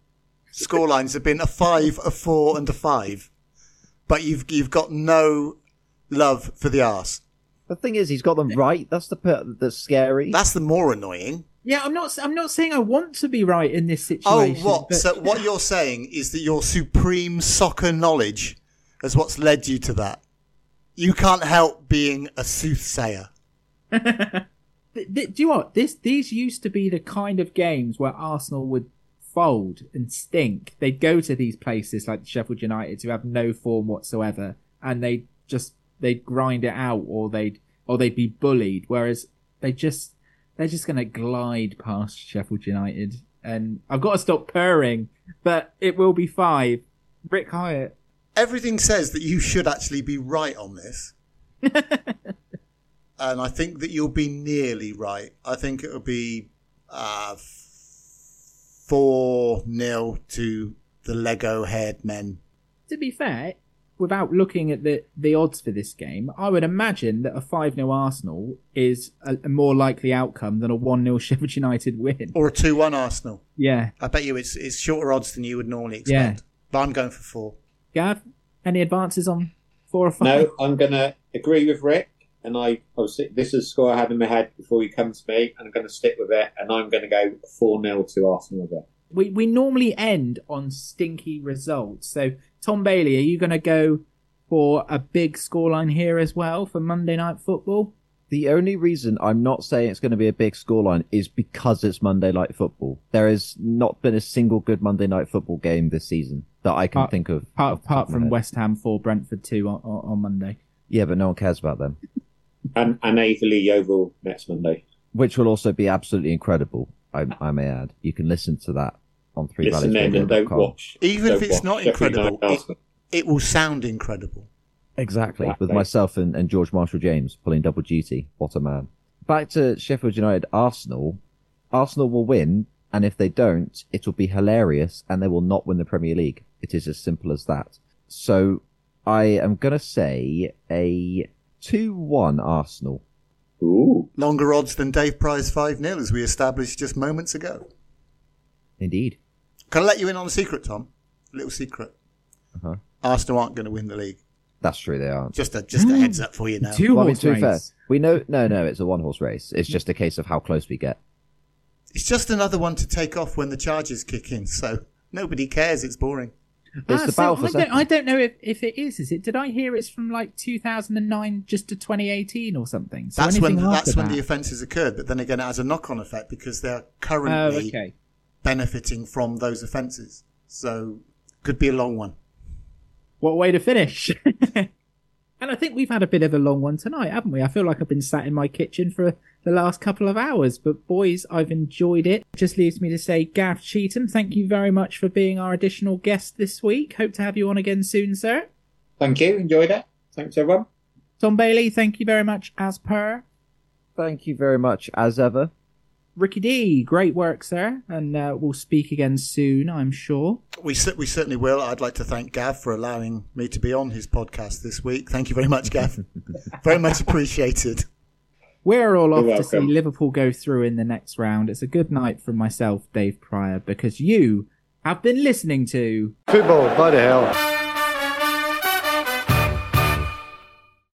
scorelines have been a five, a four, and a five. But you've you've got no love for the arse. The thing is, he's got them right. That's the bit that's scary. That's the more annoying. yeah, I'm not. I'm not saying I want to be right in this situation. Oh, what? but- So what you're saying is that your supreme soccer knowledge is what's led you to that. You can't help being a soothsayer. (laughs) Th- th- do you know what? This these used to be the kind of games where Arsenal would fold and stink. They'd go to these places like Sheffield United who have no form whatsoever, and they'd just they'd grind it out, or they'd or they'd be bullied. Whereas they just they're just going to glide past Sheffield United, and I've got to stop purring, but it will be five. Rick Hyett. Everything says that you should actually be right on this. (laughs) and I think that you'll be nearly right. I think it'll be uh, 4 0 to the Lego haired men. to be fair, without looking at the, the odds for this game, I would imagine that a 5 0 Arsenal is a, a more likely outcome than a 1 0 (laughs) Sheffield United win. Or a 2 1 Arsenal. Yeah. I bet you it's, it's shorter odds than you would normally expect. Yeah. But I'm going for 4. Gav, any advances on 4 or 5? No, I'm going to agree with Rick. And I, obviously, this is a score I had in my head before you come to me, and I'm going to stick with it. And I'm going to go 4 0 to Arsenal again. We, we normally end on stinky results. So, Tom Bailey, are you going to go for a big scoreline here as well for Monday Night Football? The only reason I'm not saying it's going to be a big scoreline is because it's Monday Night Football. There has not been a single good Monday Night Football game this season that I can Apart- think of. Apart, off apart of from. West Ham 4, Brentford 2 on, on, on Monday. Yeah, but no one cares about them. And, and Aveley Yeovil next Monday. Which will also be absolutely incredible, I, I may add. You can listen to that on Three Listen in and don't watch. Even if don't it's watch not incredible, it, it will sound incredible. Exactly, with myself and, and George Marshall James pulling double duty. What a man. Back to Sheffield United Arsenal. Arsenal will win, and if they don't, it will be hilarious, and they will not win the Premier League. It is as simple as that. So, I am going to say a 2 1 Arsenal. Ooh. Longer odds than Dave Prior's 5 0, as we established just moments ago. Indeed. Can I let you in on a secret, Tom? A little secret. Uh-huh. Arsenal aren't going to win the league. That's true, they aren't. Just a just a heads up for you now. Two Well, I mean, horse to be fair, race. we know, no, no, it's a one horse race. It's just a case of how close we get. It's just another one to take off when the charges kick in. So nobody cares. It's boring. It's Ah, the so battle for I, don't. I don't know if, if it is. Is it? Did I hear it's from like 2009 just to 2018 or something? So That's when that's after when the offences occurred. But then again, it has a knock-on effect because they're Oh, currently okay. benefiting from those offences. So could be a long one. What a way to finish. (laughs) and I think we've had a bit of a long one tonight, haven't we? I feel like I've been sat in my kitchen for the last couple of hours. But boys, I've enjoyed it. Just leaves me to say, Gav Cheetham, thank you very much for being our additional guest this week. Hope to have you on again soon, sir. Thank you. Enjoyed it. Thanks, everyone. Tom Bailey, thank you very much as per. Thank you very much, as ever. Ricky D, great work, sir. And uh, we'll speak again soon, I'm sure. We we certainly will. I'd like to thank Gav for allowing me to be on his podcast this week. Thank you very much, Gav. (laughs) very much appreciated. We're all off to see. Liverpool go through in the next round. It's a good night from myself, Dave Prior, because you have been listening to Football, bloody hell.